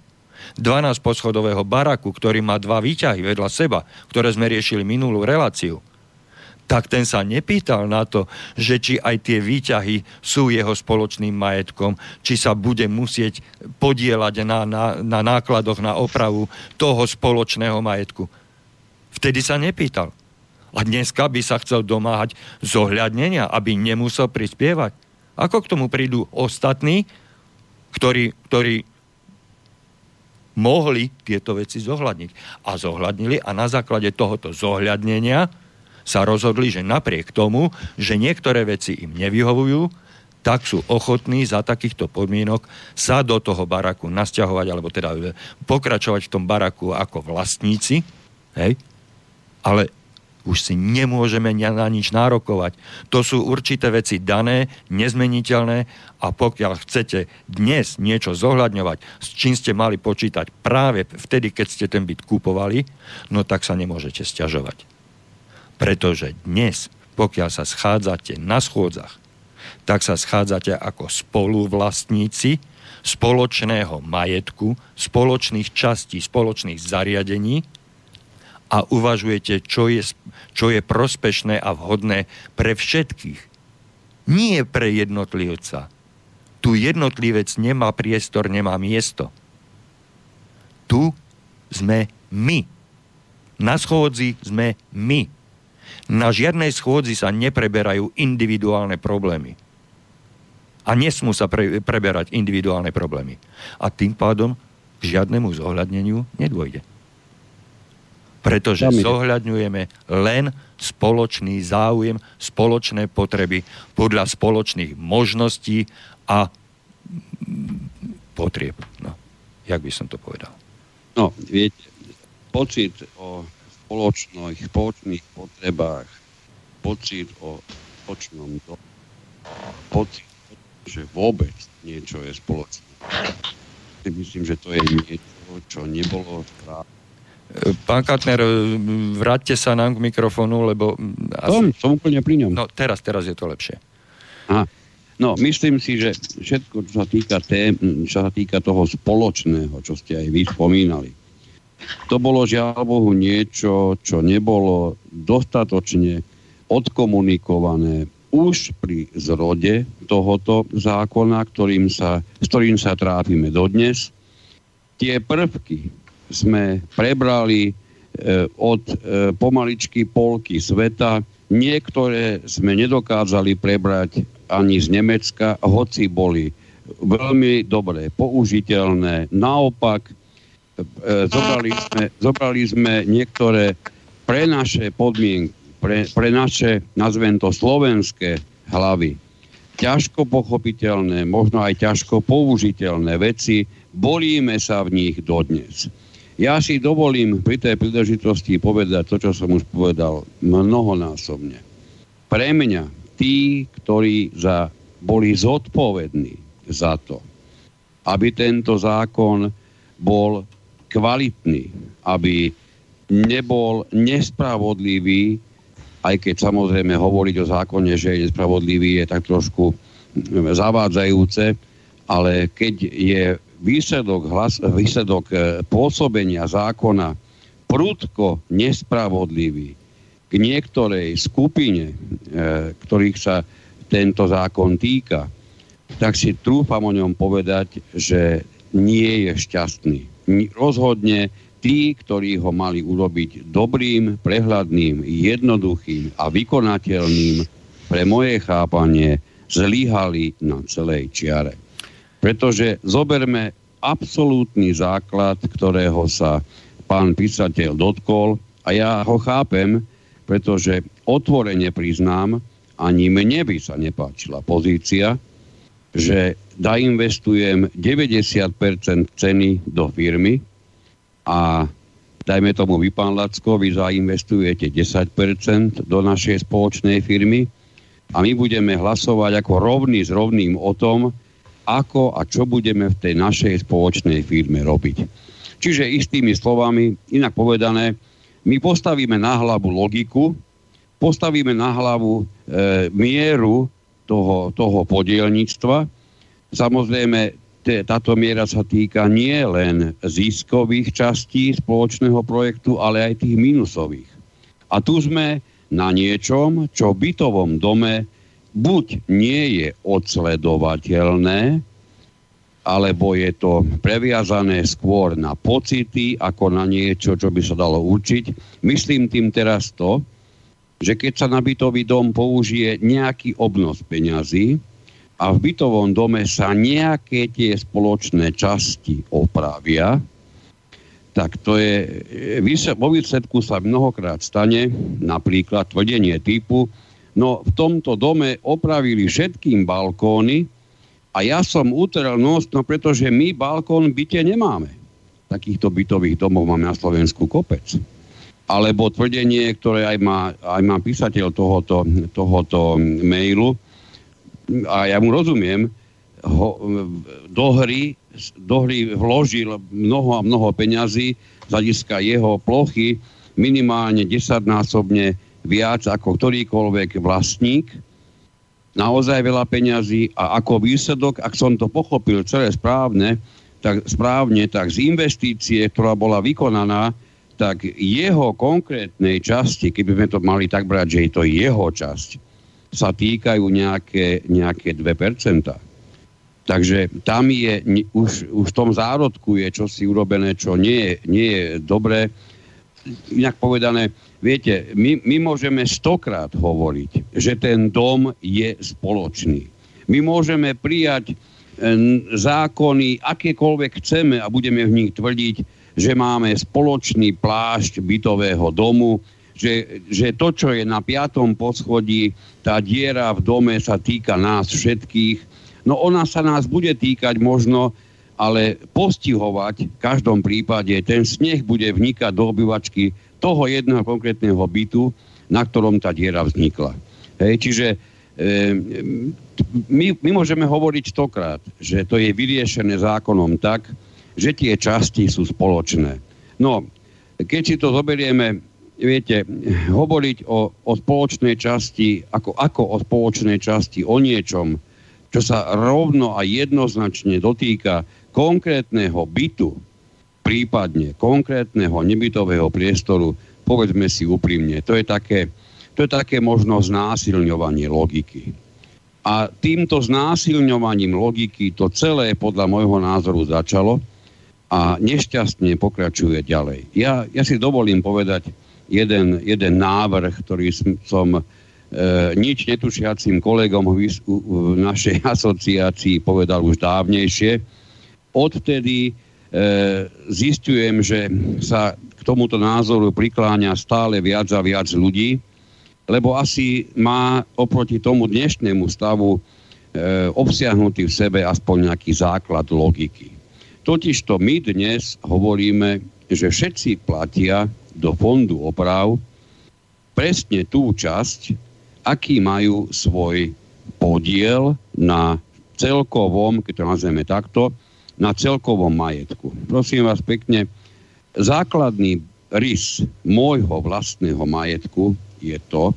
12 poschodového baraku, ktorý má dva výťahy vedľa seba, ktoré sme riešili minulú reláciu, tak ten sa nepýtal na to, že či aj tie výťahy sú jeho spoločným majetkom, či sa bude musieť podielať na, na, na nákladoch na opravu toho spoločného majetku. Vtedy sa nepýtal. A dneska by sa chcel domáhať zohľadnenia, aby nemusel prispievať. Ako k tomu prídu ostatní, ktorí, ktorí mohli tieto veci zohľadniť. A zohľadnili a na základe tohoto zohľadnenia sa rozhodli, že napriek tomu, že niektoré veci im nevyhovujú, tak sú ochotní za takýchto podmienok sa do toho baraku nasťahovať, alebo teda pokračovať v tom baraku ako vlastníci, hej, ale už si nemôžeme na nič nárokovať. To sú určité veci dané, nezmeniteľné a pokiaľ chcete dnes niečo zohľadňovať, s čím ste mali počítať práve vtedy, keď ste ten byt kupovali, no tak sa nemôžete stiažovať. Pretože dnes, pokiaľ sa schádzate na schôdzach, tak sa schádzate ako spoluvlastníci spoločného majetku, spoločných častí, spoločných zariadení, a uvažujete, čo je, čo je prospešné a vhodné pre všetkých. Nie pre jednotlivca. Tu jednotlivec nemá priestor, nemá miesto. Tu sme my. Na schôdzi sme my. Na žiadnej schôdzi sa nepreberajú individuálne problémy. A nesmú sa pre, preberať individuálne problémy. A tým pádom k žiadnemu zohľadneniu nedôjde pretože zohľadňujeme len spoločný záujem, spoločné potreby podľa spoločných možností a potrieb. No, jak by som to povedal? No, viete, pocit o spoločných, spoločných potrebách, pocit o spoločnom do, pocit, že vôbec niečo je spoločné. Myslím, že to je niečo, čo nebolo správne Pán Katner, vráťte sa nám k mikrofónu, lebo... Asi... Som, som úplne pri ňom. No teraz, teraz je to lepšie. Aha. No, myslím si, že všetko, čo sa týka tém, čo sa týka toho spoločného, čo ste aj vy spomínali, to bolo žiaľ Bohu niečo, čo nebolo dostatočne odkomunikované už pri zrode tohoto zákona, ktorým sa, s ktorým sa trápime dodnes. Tie prvky sme prebrali e, od e, pomaličky polky sveta. Niektoré sme nedokázali prebrať ani z Nemecka, hoci boli veľmi dobre použiteľné. Naopak, zobrali sme, zobrali sme niektoré pre naše podmienky pre, pre naše, nazvem to, slovenské hlavy ťažko pochopiteľné, možno aj ťažko použiteľné veci, bolíme sa v nich dodnes. Ja si dovolím pri tej príležitosti povedať to, čo som už povedal mnohonásobne. Pre mňa, tí, ktorí za, boli zodpovední za to, aby tento zákon bol kvalitný, aby nebol nespravodlivý aj keď samozrejme hovoriť o zákone, že je nespravodlivý, je tak trošku hm, zavádzajúce, ale keď je výsledok, hlas, výsledok e, pôsobenia zákona prudko nespravodlivý k niektorej skupine, e, ktorých sa tento zákon týka, tak si trúfam o ňom povedať, že nie je šťastný. Rozhodne tí, ktorí ho mali urobiť dobrým, prehľadným, jednoduchým a vykonateľným, pre moje chápanie, zlyhali na celej čiare. Pretože zoberme absolútny základ, ktorého sa pán písateľ dotkol a ja ho chápem, pretože otvorene priznám, ani mne by sa nepáčila pozícia, že dainvestujem 90% ceny do firmy, a dajme tomu vy, pán Lacko, vy zainvestujete 10% do našej spoločnej firmy a my budeme hlasovať ako rovný s rovným o tom, ako a čo budeme v tej našej spoločnej firme robiť. Čiže istými slovami, inak povedané, my postavíme na hlavu logiku, postavíme na hlavu e, mieru toho, toho podielníctva. Samozrejme, táto miera sa týka nie len ziskových častí spoločného projektu, ale aj tých minusových. A tu sme na niečom, čo v bytovom dome buď nie je odsledovateľné, alebo je to previazané skôr na pocity, ako na niečo, čo by sa dalo učiť. Myslím tým teraz to, že keď sa na bytový dom použije nejaký obnos peňazí, a v bytovom dome sa nejaké tie spoločné časti opravia, tak to je, vo výsledku sa mnohokrát stane napríklad tvrdenie typu, no v tomto dome opravili všetkým balkóny a ja som utrel nos, no pretože my balkón v byte nemáme. Takýchto bytových domov máme na Slovensku kopec. Alebo tvrdenie, ktoré aj má, aj má písateľ tohoto, tohoto mailu, a ja mu rozumiem, ho, do, hry, do hry vložil mnoho a mnoho peňazí z hľadiska jeho plochy minimálne desaťnásobne viac ako ktorýkoľvek vlastník, naozaj veľa peňazí a ako výsledok, ak som to pochopil celé správne, tak správne, tak z investície, ktorá bola vykonaná, tak jeho konkrétnej časti, keby sme to mali tak brať, že je to jeho časť, sa týkajú nejaké, nejaké 2%. Takže tam je, už, už v tom zárodku je čosi urobené, čo nie, nie je dobré. Inak povedané, viete, my, my môžeme stokrát hovoriť, že ten dom je spoločný. My môžeme prijať zákony, akékoľvek chceme a budeme v nich tvrdiť, že máme spoločný plášť bytového domu, že, že to, čo je na piatom poschodí, tá diera v dome sa týka nás všetkých. No ona sa nás bude týkať možno, ale postihovať v každom prípade ten sneh bude vnikať do obyvačky toho jedného konkrétneho bytu, na ktorom tá diera vznikla. Hej, čiže e, my, my môžeme hovoriť stokrát, že to je vyriešené zákonom tak, že tie časti sú spoločné. No, keď si to zoberieme viete, hovoriť o, o spoločnej časti, ako, ako o spoločnej časti, o niečom, čo sa rovno a jednoznačne dotýka konkrétneho bytu, prípadne konkrétneho nebytového priestoru, povedzme si úprimne, to je také, to je také možno znásilňovanie logiky. A týmto znásilňovaním logiky to celé podľa môjho názoru začalo a nešťastne pokračuje ďalej. Ja, ja si dovolím povedať jeden, jeden návrh, ktorý som e, nič netušiacim kolegom v, v našej asociácii povedal už dávnejšie. Odtedy e, zistujem, že sa k tomuto názoru prikláňa stále viac a viac ľudí lebo asi má oproti tomu dnešnému stavu e, obsiahnutý v sebe aspoň nejaký základ logiky. Totižto my dnes hovoríme, že všetci platia do fondu oprav presne tú časť, aký majú svoj podiel na celkovom, keď to nazveme takto, na celkovom majetku. Prosím vás pekne, základný rys môjho vlastného majetku je to,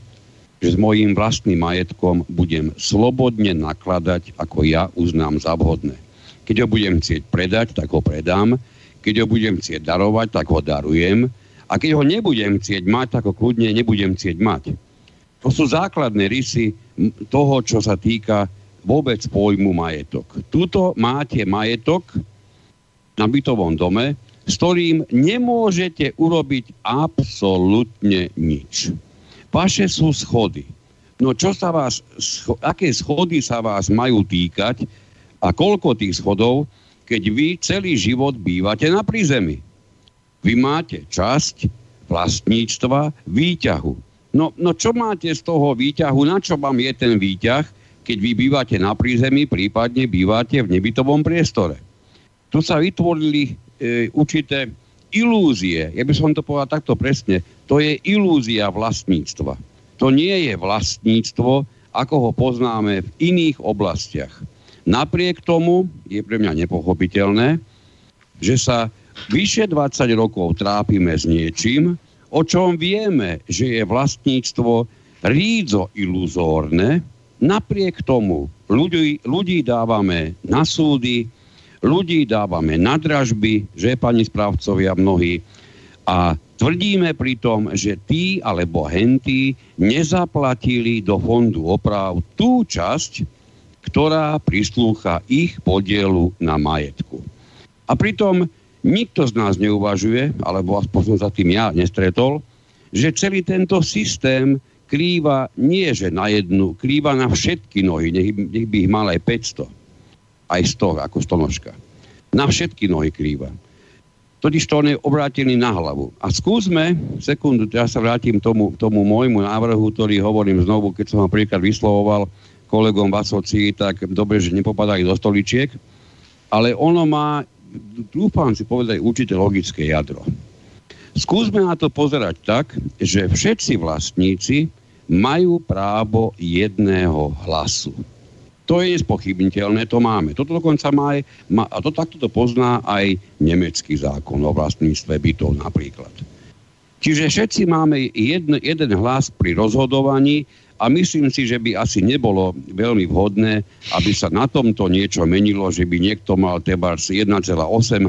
že s mojím vlastným majetkom budem slobodne nakladať, ako ja uznám za vhodné. Keď ho budem chcieť predať, tak ho predám. Keď ho budem chcieť darovať, tak ho darujem. A keď ho nebudem chcieť mať, tak ho kľudne nebudem chcieť mať. To sú základné rysy toho, čo sa týka vôbec pojmu majetok. Tuto máte majetok na bytovom dome, s ktorým nemôžete urobiť absolútne nič. Vaše sú schody. No čo sa vás, aké schody sa vás majú týkať a koľko tých schodov, keď vy celý život bývate na prízemí? Vy máte časť vlastníctva výťahu. No, no čo máte z toho výťahu, na čo vám je ten výťah, keď vy bývate na prízemí, prípadne bývate v nebytovom priestore? Tu sa vytvorili e, určité ilúzie, ja by som to povedal takto presne, to je ilúzia vlastníctva. To nie je vlastníctvo, ako ho poznáme v iných oblastiach. Napriek tomu je pre mňa nepochopiteľné, že sa vyše 20 rokov trápime s niečím, o čom vieme, že je vlastníctvo rídzo iluzórne, napriek tomu ľudí, ľudí dávame na súdy, ľudí dávame na dražby, že pani správcovia mnohí, a tvrdíme pritom, že tí alebo hentí nezaplatili do fondu oprav tú časť, ktorá prislúcha ich podielu na majetku. A pritom nikto z nás neuvažuje, alebo aspoň som za tým ja nestretol, že celý tento systém krýva nie že na jednu, krýva na všetky nohy, nech, nech by ich mal aj 500 aj 100 ako stonožka. Na všetky nohy krýva. Totiž to on je obrátený na hlavu. A skúsme, sekundu, ja sa vrátim tomu, tomu môjmu návrhu, ktorý hovorím znovu, keď som ho príklad vyslovoval kolegom v asocii, tak dobre, že nepopadajú do stoličiek, ale ono má, dúfam si povedať, určité logické jadro. Skúsme na to pozerať tak, že všetci vlastníci majú právo jedného hlasu. To je nespochybniteľné, to máme. Toto dokonca má aj, má, a to takto to pozná aj nemecký zákon o vlastníctve bytov napríklad. Čiže všetci máme jedn, jeden hlas pri rozhodovaní a myslím si, že by asi nebolo veľmi vhodné, aby sa na tomto niečo menilo, že by niekto mal teba 1,8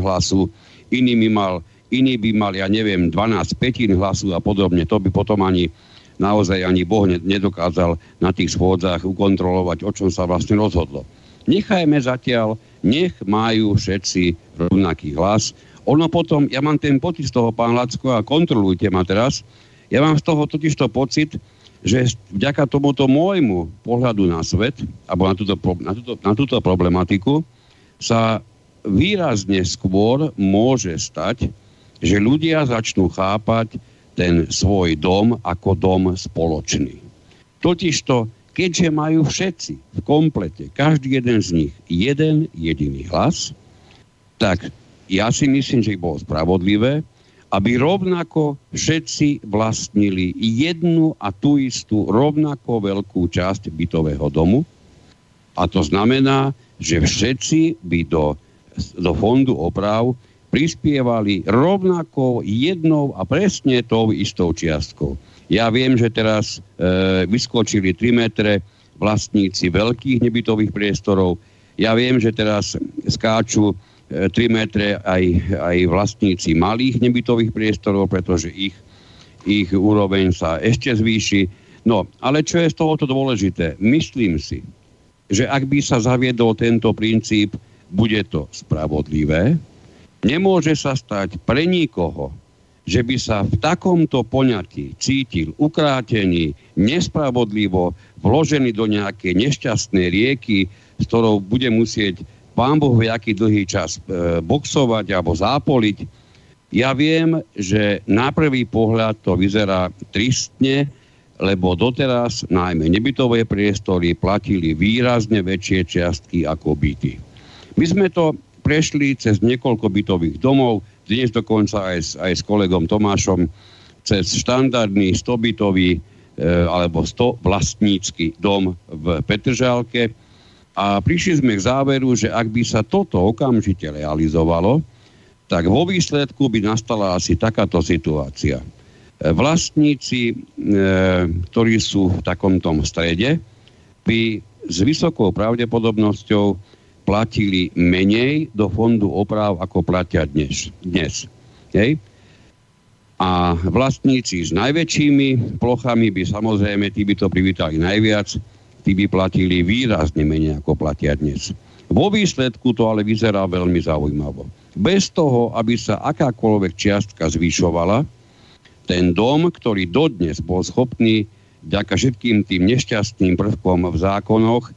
hlasu, iný by mal, iný by mal, ja neviem, 12 petín hlasu a podobne. To by potom ani naozaj ani Boh nedokázal na tých schôdzach ukontrolovať, o čom sa vlastne rozhodlo. Nechajme zatiaľ, nech majú všetci rovnaký hlas. Ono potom, ja mám ten pocit z toho, pán Lacko, a kontrolujte ma teraz, ja mám z toho totiž to pocit, že vďaka tomuto môjmu pohľadu na svet, alebo na túto, na túto, na túto problematiku, sa výrazne skôr môže stať, že ľudia začnú chápať, ten svoj dom ako dom spoločný. Totižto, keďže majú všetci v komplete, každý jeden z nich, jeden jediný hlas, tak ja si myslím, že by bolo spravodlivé, aby rovnako všetci vlastnili jednu a tú istú rovnako veľkú časť bytového domu. A to znamená, že všetci by do, do fondu oprav prispievali rovnako jednou a presne tou istou čiastkou. Ja viem, že teraz e, vyskočili 3 metre vlastníci veľkých nebytových priestorov. Ja viem, že teraz skáču 3 metre aj, aj vlastníci malých nebytových priestorov, pretože ich, ich úroveň sa ešte zvýši. No, ale čo je z tohoto dôležité? Myslím si, že ak by sa zaviedol tento princíp, bude to spravodlivé. Nemôže sa stať pre nikoho, že by sa v takomto poňatí cítil ukrátený, nespravodlivo vložený do nejakej nešťastnej rieky, s ktorou bude musieť pán Boh aký dlhý čas e, boxovať alebo zápoliť. Ja viem, že na prvý pohľad to vyzerá tristne, lebo doteraz najmä nebytové priestory platili výrazne väčšie čiastky ako byty. My sme to prešli cez niekoľko bytových domov, dnes dokonca aj s, aj s kolegom Tomášom, cez štandardný 100-bytový e, alebo 100 vlastnícky dom v Petržálke a prišli sme k záveru, že ak by sa toto okamžite realizovalo, tak vo výsledku by nastala asi takáto situácia vlastníci, e, ktorí sú v takomto strede, by s vysokou pravdepodobnosťou platili menej do fondu oprav, ako platia dnes. dnes. Hej? A vlastníci s najväčšími plochami by samozrejme, tí by to privítali najviac, tí by platili výrazne menej, ako platia dnes. Vo výsledku to ale vyzerá veľmi zaujímavo. Bez toho, aby sa akákoľvek čiastka zvyšovala, ten dom, ktorý dodnes bol schopný vďaka všetkým tým nešťastným prvkom v zákonoch e,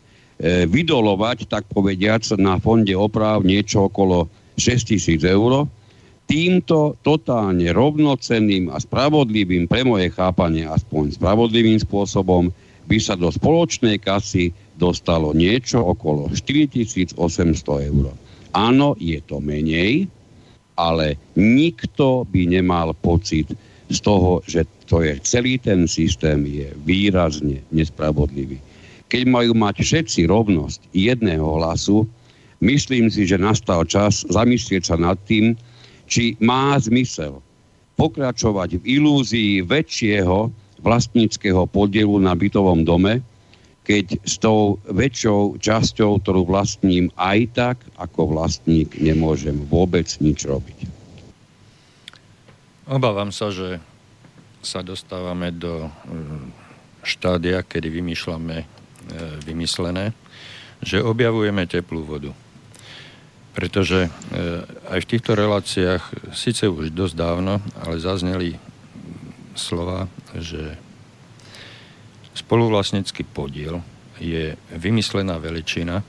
vydolovať, tak povediac, na fonde oprav niečo okolo 6 tisíc eur, týmto totálne rovnocenným a spravodlivým, pre moje chápanie aspoň spravodlivým spôsobom, by sa do spoločnej kasy dostalo niečo okolo 4800 eur. Áno, je to menej, ale nikto by nemal pocit, z toho, že to je celý ten systém je výrazne nespravodlivý. Keď majú mať všetci rovnosť jedného hlasu, myslím si, že nastal čas zamyslieť sa nad tým, či má zmysel pokračovať v ilúzii väčšieho vlastníckého podielu na bytovom dome, keď s tou väčšou časťou, ktorú vlastním, aj tak ako vlastník nemôžem vôbec nič robiť. Obávam sa, že sa dostávame do mm, štádia, kedy vymýšľame e, vymyslené, že objavujeme teplú vodu. Pretože e, aj v týchto reláciách, síce už dosť dávno, ale zazneli slova, že spoluvlastnícky podiel je vymyslená veličina,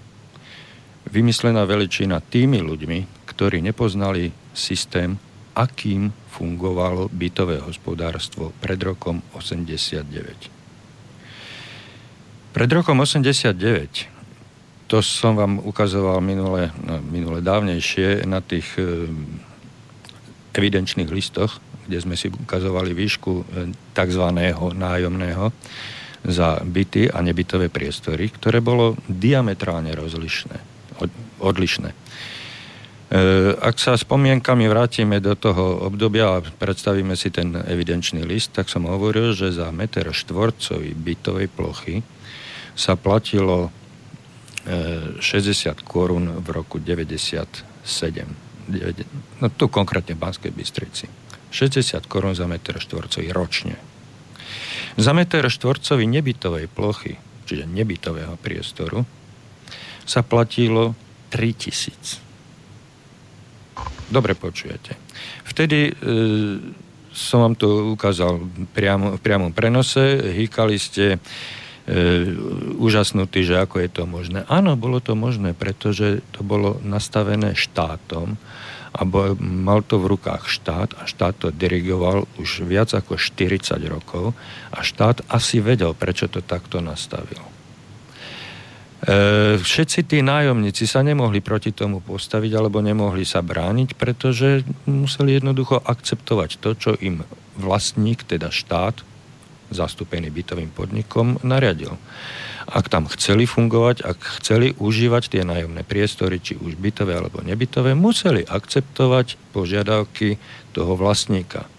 vymyslená veličina tými ľuďmi, ktorí nepoznali systém akým fungovalo bytové hospodárstvo pred rokom 89. Pred rokom 89, to som vám ukazoval minule, no, minule dávnejšie na tých e, evidenčných listoch, kde sme si ukazovali výšku e, tzv. nájomného za byty a nebytové priestory, ktoré bolo diametrálne rozlišné, odlišné. E, ak sa spomienkami vrátime do toho obdobia a predstavíme si ten evidenčný list, tak som hovoril, že za meter štvorcový bytovej plochy sa platilo 60 e, korún v roku 97. No tu konkrétne v Banskej Bystrici. 60 korún za meter štvorcový ročne. Za meter štvorcový nebytovej plochy, čiže nebytového priestoru, sa platilo 3000 Dobre počujete. Vtedy e, som vám to ukázal priamo, v priamom prenose, hýkali ste e, úžasnutí, že ako je to možné. Áno, bolo to možné, pretože to bolo nastavené štátom a mal to v rukách štát a štát to dirigoval už viac ako 40 rokov a štát asi vedel, prečo to takto nastavil. E, všetci tí nájomníci sa nemohli proti tomu postaviť alebo nemohli sa brániť, pretože museli jednoducho akceptovať to, čo im vlastník, teda štát, zastúpený bytovým podnikom, nariadil. Ak tam chceli fungovať, ak chceli užívať tie nájomné priestory, či už bytové alebo nebytové, museli akceptovať požiadavky toho vlastníka.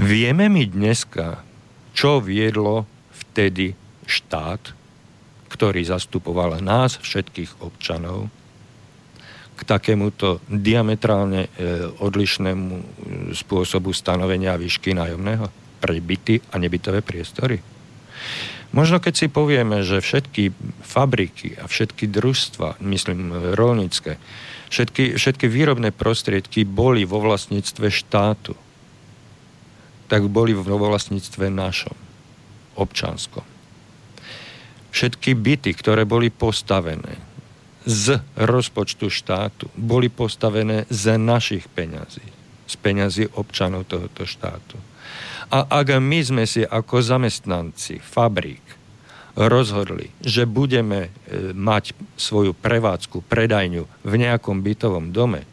Vieme my dneska, čo viedlo vtedy štát ktorý zastupoval nás, všetkých občanov, k takémuto diametrálne e, odlišnému e, spôsobu stanovenia výšky nájomného pre byty a nebytové priestory. Možno keď si povieme, že všetky fabriky a všetky družstva, myslím rolnícke, všetky, všetky výrobné prostriedky boli vo vlastníctve štátu, tak boli vo vlastníctve našom, občanskom. Všetky byty, ktoré boli postavené z rozpočtu štátu, boli postavené z našich peňazí, z peňazí občanov tohoto štátu. A ak my sme si ako zamestnanci fabrík rozhodli, že budeme e, mať svoju prevádzku, predajňu v nejakom bytovom dome,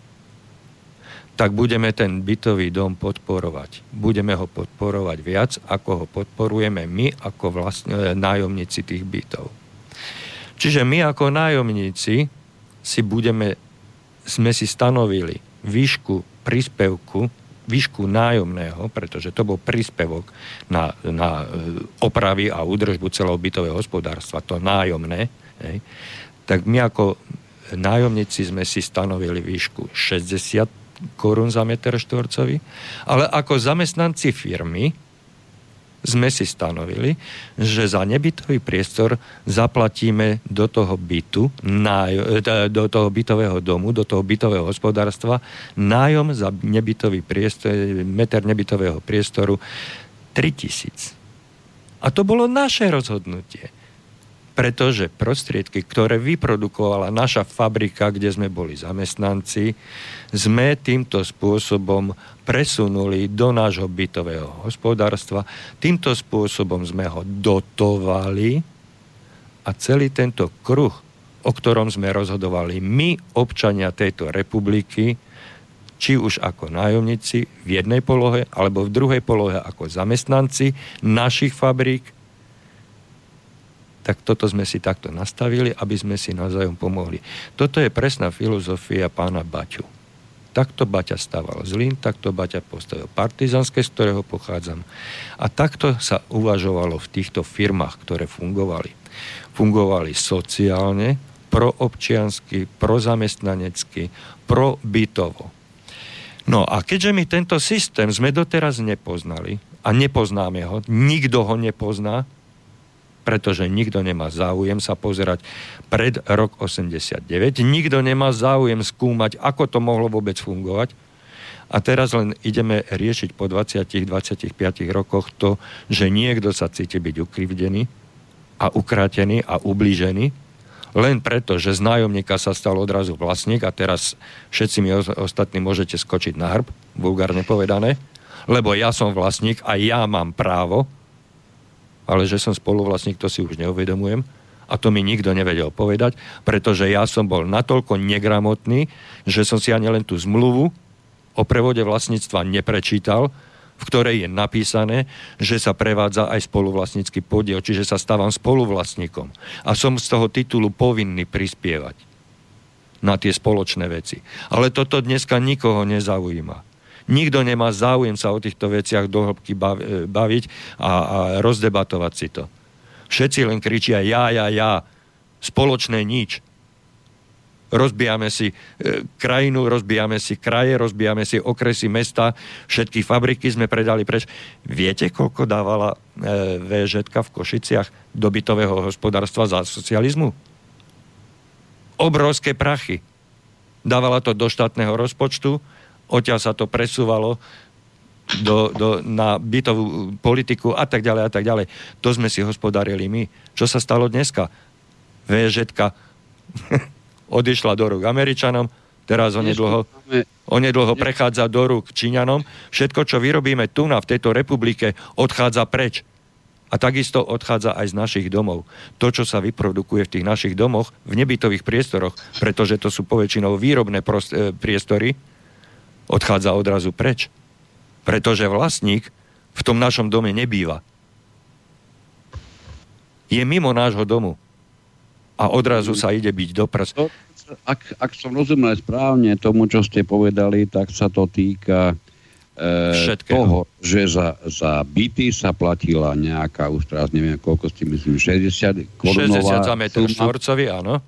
tak budeme ten bytový dom podporovať. Budeme ho podporovať viac, ako ho podporujeme my ako vlastne nájomníci tých bytov. Čiže my ako nájomníci si budeme, sme si stanovili výšku príspevku výšku nájomného, pretože to bol príspevok na, na e, opravy a údržbu celého bytového hospodárstva, to nájomné, hej, tak my ako nájomníci sme si stanovili výšku 60 korún za meter štvorcový, ale ako zamestnanci firmy sme si stanovili, že za nebytový priestor zaplatíme do toho bytu, nájom, e, do toho bytového domu, do toho bytového hospodárstva nájom za nebytový priestor, meter nebytového priestoru 3000. A to bolo naše rozhodnutie pretože prostriedky, ktoré vyprodukovala naša fabrika, kde sme boli zamestnanci, sme týmto spôsobom presunuli do nášho bytového hospodárstva. Týmto spôsobom sme ho dotovali a celý tento kruh, o ktorom sme rozhodovali my, občania tejto republiky, či už ako nájomníci v jednej polohe, alebo v druhej polohe ako zamestnanci našich fabrík, tak toto sme si takto nastavili, aby sme si navzájom pomohli. Toto je presná filozofia pána Baťu. Takto Baťa stával Zlín, takto Baťa postavil Partizanské, z ktorého pochádzam. A takto sa uvažovalo v týchto firmách, ktoré fungovali. Fungovali sociálne, proobčiansky, prozamestnanecky, probytovo. No a keďže my tento systém sme doteraz nepoznali a nepoznáme ho, nikto ho nepozná, pretože nikto nemá záujem sa pozerať pred rok 89, nikto nemá záujem skúmať, ako to mohlo vôbec fungovať. A teraz len ideme riešiť po 20-25 rokoch to, že niekto sa cíti byť ukrivdený a ukrátený a ublížený, len preto, že z nájomníka sa stal odrazu vlastník a teraz všetci mi ostatní môžete skočiť na hrb, vulgárne povedané, lebo ja som vlastník a ja mám právo ale že som spoluvlastník, to si už neuvedomujem. A to mi nikto nevedel povedať, pretože ja som bol natoľko negramotný, že som si ani len tú zmluvu o prevode vlastníctva neprečítal, v ktorej je napísané, že sa prevádza aj spoluvlastnícky podiel, čiže sa stávam spoluvlastníkom. A som z toho titulu povinný prispievať na tie spoločné veci. Ale toto dneska nikoho nezaujíma. Nikto nemá záujem sa o týchto veciach do hĺbky e, baviť a, a rozdebatovať si to. Všetci len kričia ja, ja, ja. Spoločné nič. Rozbijame si e, krajinu, rozbijame si kraje, rozbijame si okresy, mesta, všetky fabriky sme predali preč. Viete, koľko dávala e, VŽ v Košiciach do bytového hospodárstva za socializmu? Obrovské prachy. Dávala to do štátneho rozpočtu, odtiaľ sa to presúvalo do, do, na bytovú politiku a tak ďalej a tak ďalej. To sme si hospodárili my. Čo sa stalo dneska? VŽ odišla do rúk Američanom, teraz onedlho, onedlho prechádza do rúk Číňanom. Všetko, čo vyrobíme tu na v tejto republike, odchádza preč. A takisto odchádza aj z našich domov. To, čo sa vyprodukuje v tých našich domoch, v nebytových priestoroch, pretože to sú poväčšinou výrobné prost, e, priestory, odchádza odrazu preč. Pretože vlastník v tom našom dome nebýva. Je mimo nášho domu. A odrazu sa ide byť do prs. Ak, ak som rozumel správne tomu, čo ste povedali, tak sa to týka e, toho, že za, za byty sa platila nejaká, už teraz neviem, koľko ste myslím, 60 korunová 60 za metr štvorcový, áno.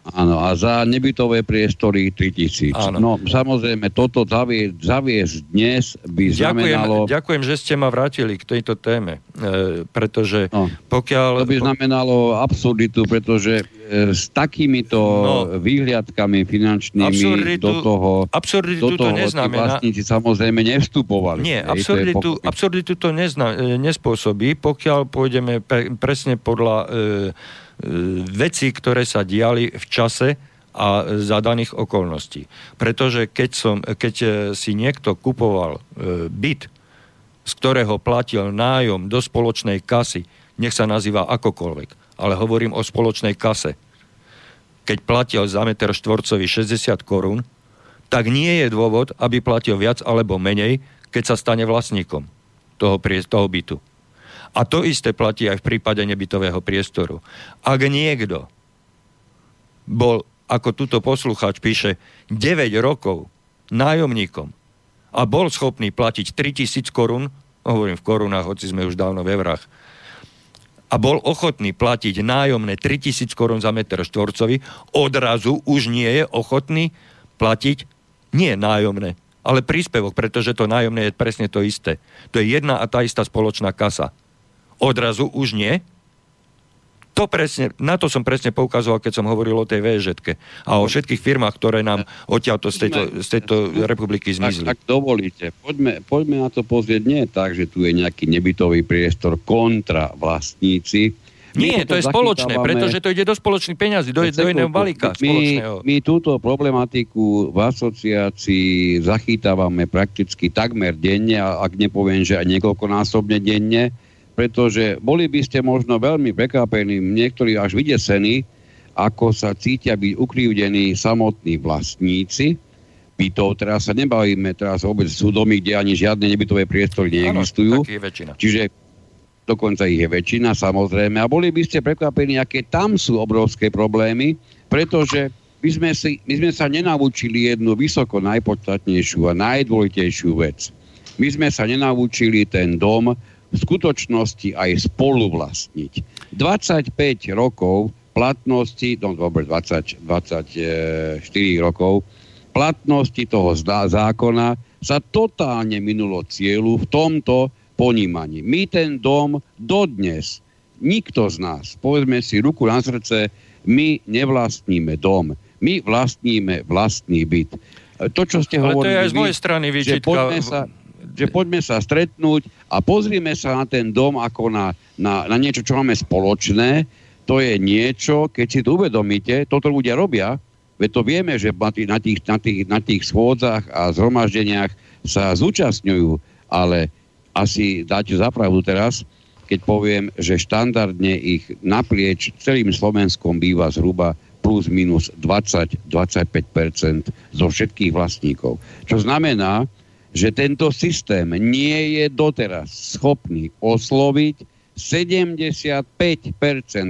Áno, a za nebytové priestory 3000. Áno. No, samozrejme, toto zavie, zaviesť dnes by ďakujem, znamenalo... Ďakujem, že ste ma vrátili k tejto téme, e, pretože no, pokiaľ... To by znamenalo absurditu, pretože e, s takýmito no, výhliadkami finančnými absurditu, do toho... Absurditu do toho to neznamená... vlastníci samozrejme nevstupovali. Nie, absurditu, absurditu to nezna, e, nespôsobí, pokiaľ pôjdeme pre, presne podľa... E, veci, ktoré sa diali v čase a za daných okolností. Pretože keď, som, keď e, si niekto kupoval e, byt, z ktorého platil nájom do spoločnej kasy, nech sa nazýva akokoľvek, ale hovorím o spoločnej kase, keď platil za meter štvorcový 60 korún, tak nie je dôvod, aby platil viac alebo menej, keď sa stane vlastníkom toho, toho bytu. A to isté platí aj v prípade nebytového priestoru. Ak niekto bol, ako túto poslucháč píše, 9 rokov nájomníkom a bol schopný platiť 3000 korún, hovorím v korunách, hoci sme už dávno v eurách, a bol ochotný platiť nájomné 3000 korún za meter štvorcový, odrazu už nie je ochotný platiť nie nájomné, ale príspevok, pretože to nájomné je presne to isté. To je jedna a tá istá spoločná kasa odrazu už nie. To presne, na to som presne poukazoval, keď som hovoril o tej VŽetke a o všetkých firmách, ktoré nám odtiaľto z tejto, z tejto republiky zmizli. Ak, ak dovolíte, poďme, poďme na to pozrieť. Nie tak, že tu je nejaký nebytový priestor kontra vlastníci, nie, to, to je spoločné, pretože to ide do spoločných peňazí, do, do iného balíka my, my túto problematiku v asociácii zachytávame prakticky takmer denne, ak nepoviem, že aj niekoľkonásobne denne pretože boli by ste možno veľmi prekvapení, niektorí až vydesení, ako sa cítia byť ukrivdení samotní vlastníci bytov. Teraz sa nebavíme, teraz vôbec sú domy, kde ani žiadne nebytové priestory neexistujú. Áno. Čiže dokonca ich je väčšina, samozrejme. A boli by ste prekvapení, aké tam sú obrovské problémy, pretože my sme, si, my sme sa nenaučili jednu vysoko najpodstatnejšiu a najdôležitejšiu vec. My sme sa nenaučili ten dom v skutočnosti aj spoluvlastniť. 25 rokov platnosti, no dobre, 20, 24 rokov platnosti toho zákona sa totálne minulo cieľu v tomto ponímaní. My ten dom dodnes, nikto z nás, povedzme si ruku na srdce, my nevlastníme dom, my vlastníme vlastný byt. To, čo ste Ale hovorili... to je aj z mojej strany výčitka. Sa, že poďme sa stretnúť a pozrime sa na ten dom ako na, na, na niečo, čo máme spoločné. To je niečo, keď si to uvedomíte, toto ľudia robia, veď to vieme, že na tých, na tých, na tých, na tých schôdzach a zhromaždeniach sa zúčastňujú, ale asi dáte zapravdu teraz, keď poviem, že štandardne ich naprieč celým Slovenskom býva zhruba plus minus 20-25% zo všetkých vlastníkov. Čo znamená, že tento systém nie je doteraz schopný osloviť 75%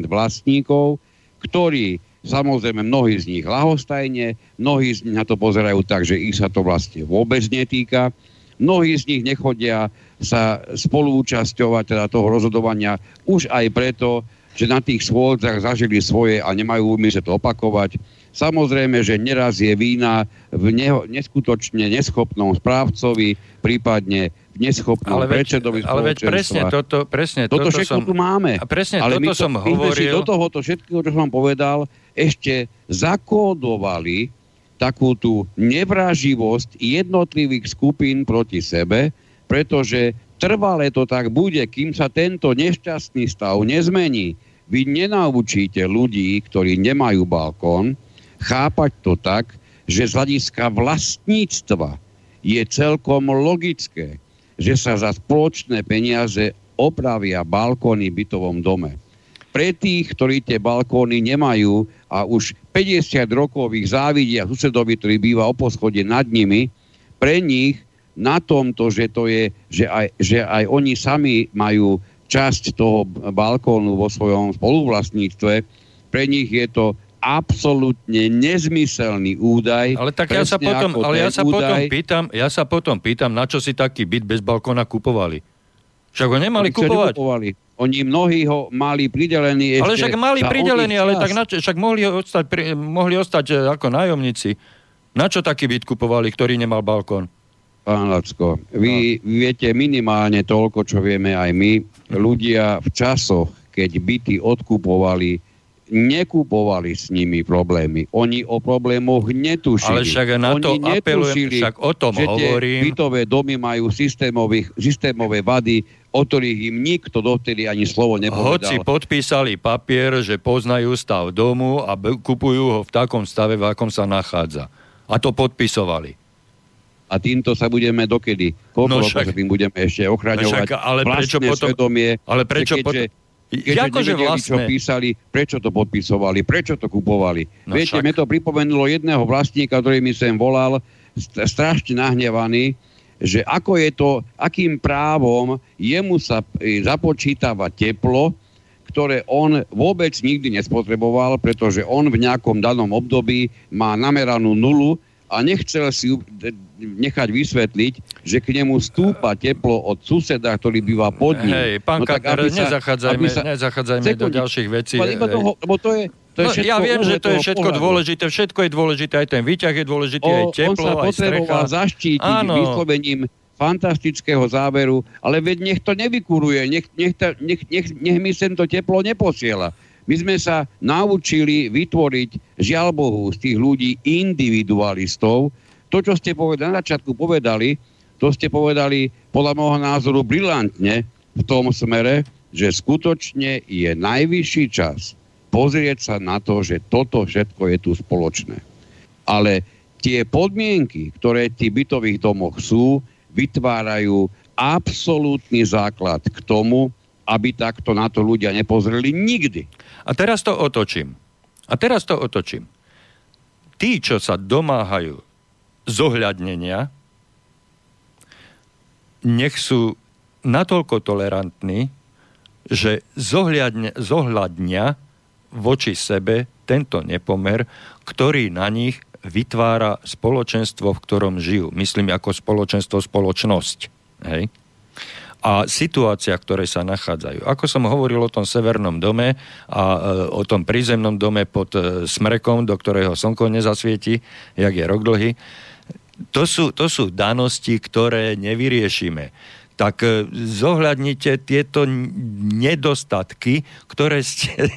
vlastníkov, ktorí samozrejme mnohí z nich lahostajne, mnohí z nich na to pozerajú tak, že ich sa to vlastne vôbec netýka, mnohí z nich nechodia sa spolúčasťovať teda toho rozhodovania už aj preto, že na tých schôdzach zažili svoje a nemajú úmysel to opakovať Samozrejme, že neraz je vína v neho, neskutočne neschopnom správcovi, prípadne v neschopnom ale predsedovi Ale veď presne toto, presne toto, toto všetko som, tu máme. A presne ale toto my to, som hovoril. My si do tohoto všetkého, čo som povedal, ešte zakódovali takú tú nevraživosť jednotlivých skupín proti sebe, pretože trvalé to tak bude, kým sa tento nešťastný stav nezmení. Vy nenaučíte ľudí, ktorí nemajú balkón, chápať to tak, že z hľadiska vlastníctva je celkom logické, že sa za spoločné peniaze opravia balkóny v bytovom dome. Pre tých, ktorí tie balkóny nemajú a už 50 rokov ich závidia susedovi, ktorý býva o poschode nad nimi, pre nich na tomto, že to je, že aj, že aj oni sami majú časť toho balkónu vo svojom spoluvlastníctve, pre nich je to absolútne nezmyselný údaj. Ale tak ja sa potom, ale ja sa údaj... potom pýtam, ja sa potom pýtam, na čo si taký byt bez balkóna kupovali. Však ho nemali Oni kupovať. Oni mnohí ho mali pridelený ešte... Ale však mali pridelený, ale tak na čo, však mohli ostať, mohli ostať e, ako nájomníci. Na čo taký byt kupovali, ktorý nemal balkón? Pán Lacko, vy no. viete minimálne toľko, čo vieme aj my. Ľudia v časoch, keď byty odkupovali, nekupovali s nimi problémy. Oni o problémoch netušili. Ale však na to Oni apelujem, však o tom že hovorím. Tie bytové domy majú systémové vady, o ktorých im nikto dovtedy ani slovo nepovedal. Hoci podpísali papier, že poznajú stav domu a kupujú ho v takom stave, v akom sa nachádza. A to podpisovali. A týmto sa budeme dokedy? Koľko no však, sa tým budeme ešte ochraňovať? No však, ale prečo potom, svedomie, ale prečo keďže, potom, Keďže Akože vlastne... čo písali, prečo to podpisovali, prečo to kupovali. No Viete, však. mi to pripomenulo jedného vlastníka, ktorý mi sem volal, strašne nahnevaný, že ako je to, akým právom jemu sa e, započítava teplo, ktoré on vôbec nikdy nespotreboval, pretože on v nejakom danom období má nameranú nulu a nechcel si nechať vysvetliť, že k nemu stúpa teplo od suseda, ktorý býva pod ním. Hej, pán no, Kakar, nezachádzajme, sa, nezachádzajme do ďalších vecí. toho, lebo to je, to je no, ja viem, že to je všetko pohľadu. dôležité, všetko je dôležité, aj ten výťah je dôležitý, o, aj teplo, aj. On sa potreboval zaštítiť Áno. vyslovením fantastického záberu, ale veď nech to nevykuruje, nech, nech, nech, nech, nech mi sem to teplo neposiela. My sme sa naučili vytvoriť, žiaľ Bohu, z tých ľudí individualistov. To, čo ste povedali, na začiatku povedali, to ste povedali podľa môjho názoru brilantne v tom smere, že skutočne je najvyšší čas pozrieť sa na to, že toto všetko je tu spoločné. Ale tie podmienky, ktoré v tých bytových domoch sú, vytvárajú absolútny základ k tomu, aby takto na to ľudia nepozreli nikdy. A teraz to otočím. A teraz to otočím. Tí, čo sa domáhajú zohľadnenia, nech sú natoľko tolerantní, že zohľadne, zohľadnia voči sebe tento nepomer, ktorý na nich vytvára spoločenstvo, v ktorom žijú. Myslím ako spoločenstvo, spoločnosť. Hej? A situácia, v ktorej sa nachádzajú. Ako som hovoril o tom severnom dome a e, o tom prízemnom dome pod e, smrekom, do ktorého slnko nezasvieti, jak je rok dlhý, to sú, to sú danosti, ktoré nevyriešime tak e, zohľadnite tieto nedostatky, ktoré ste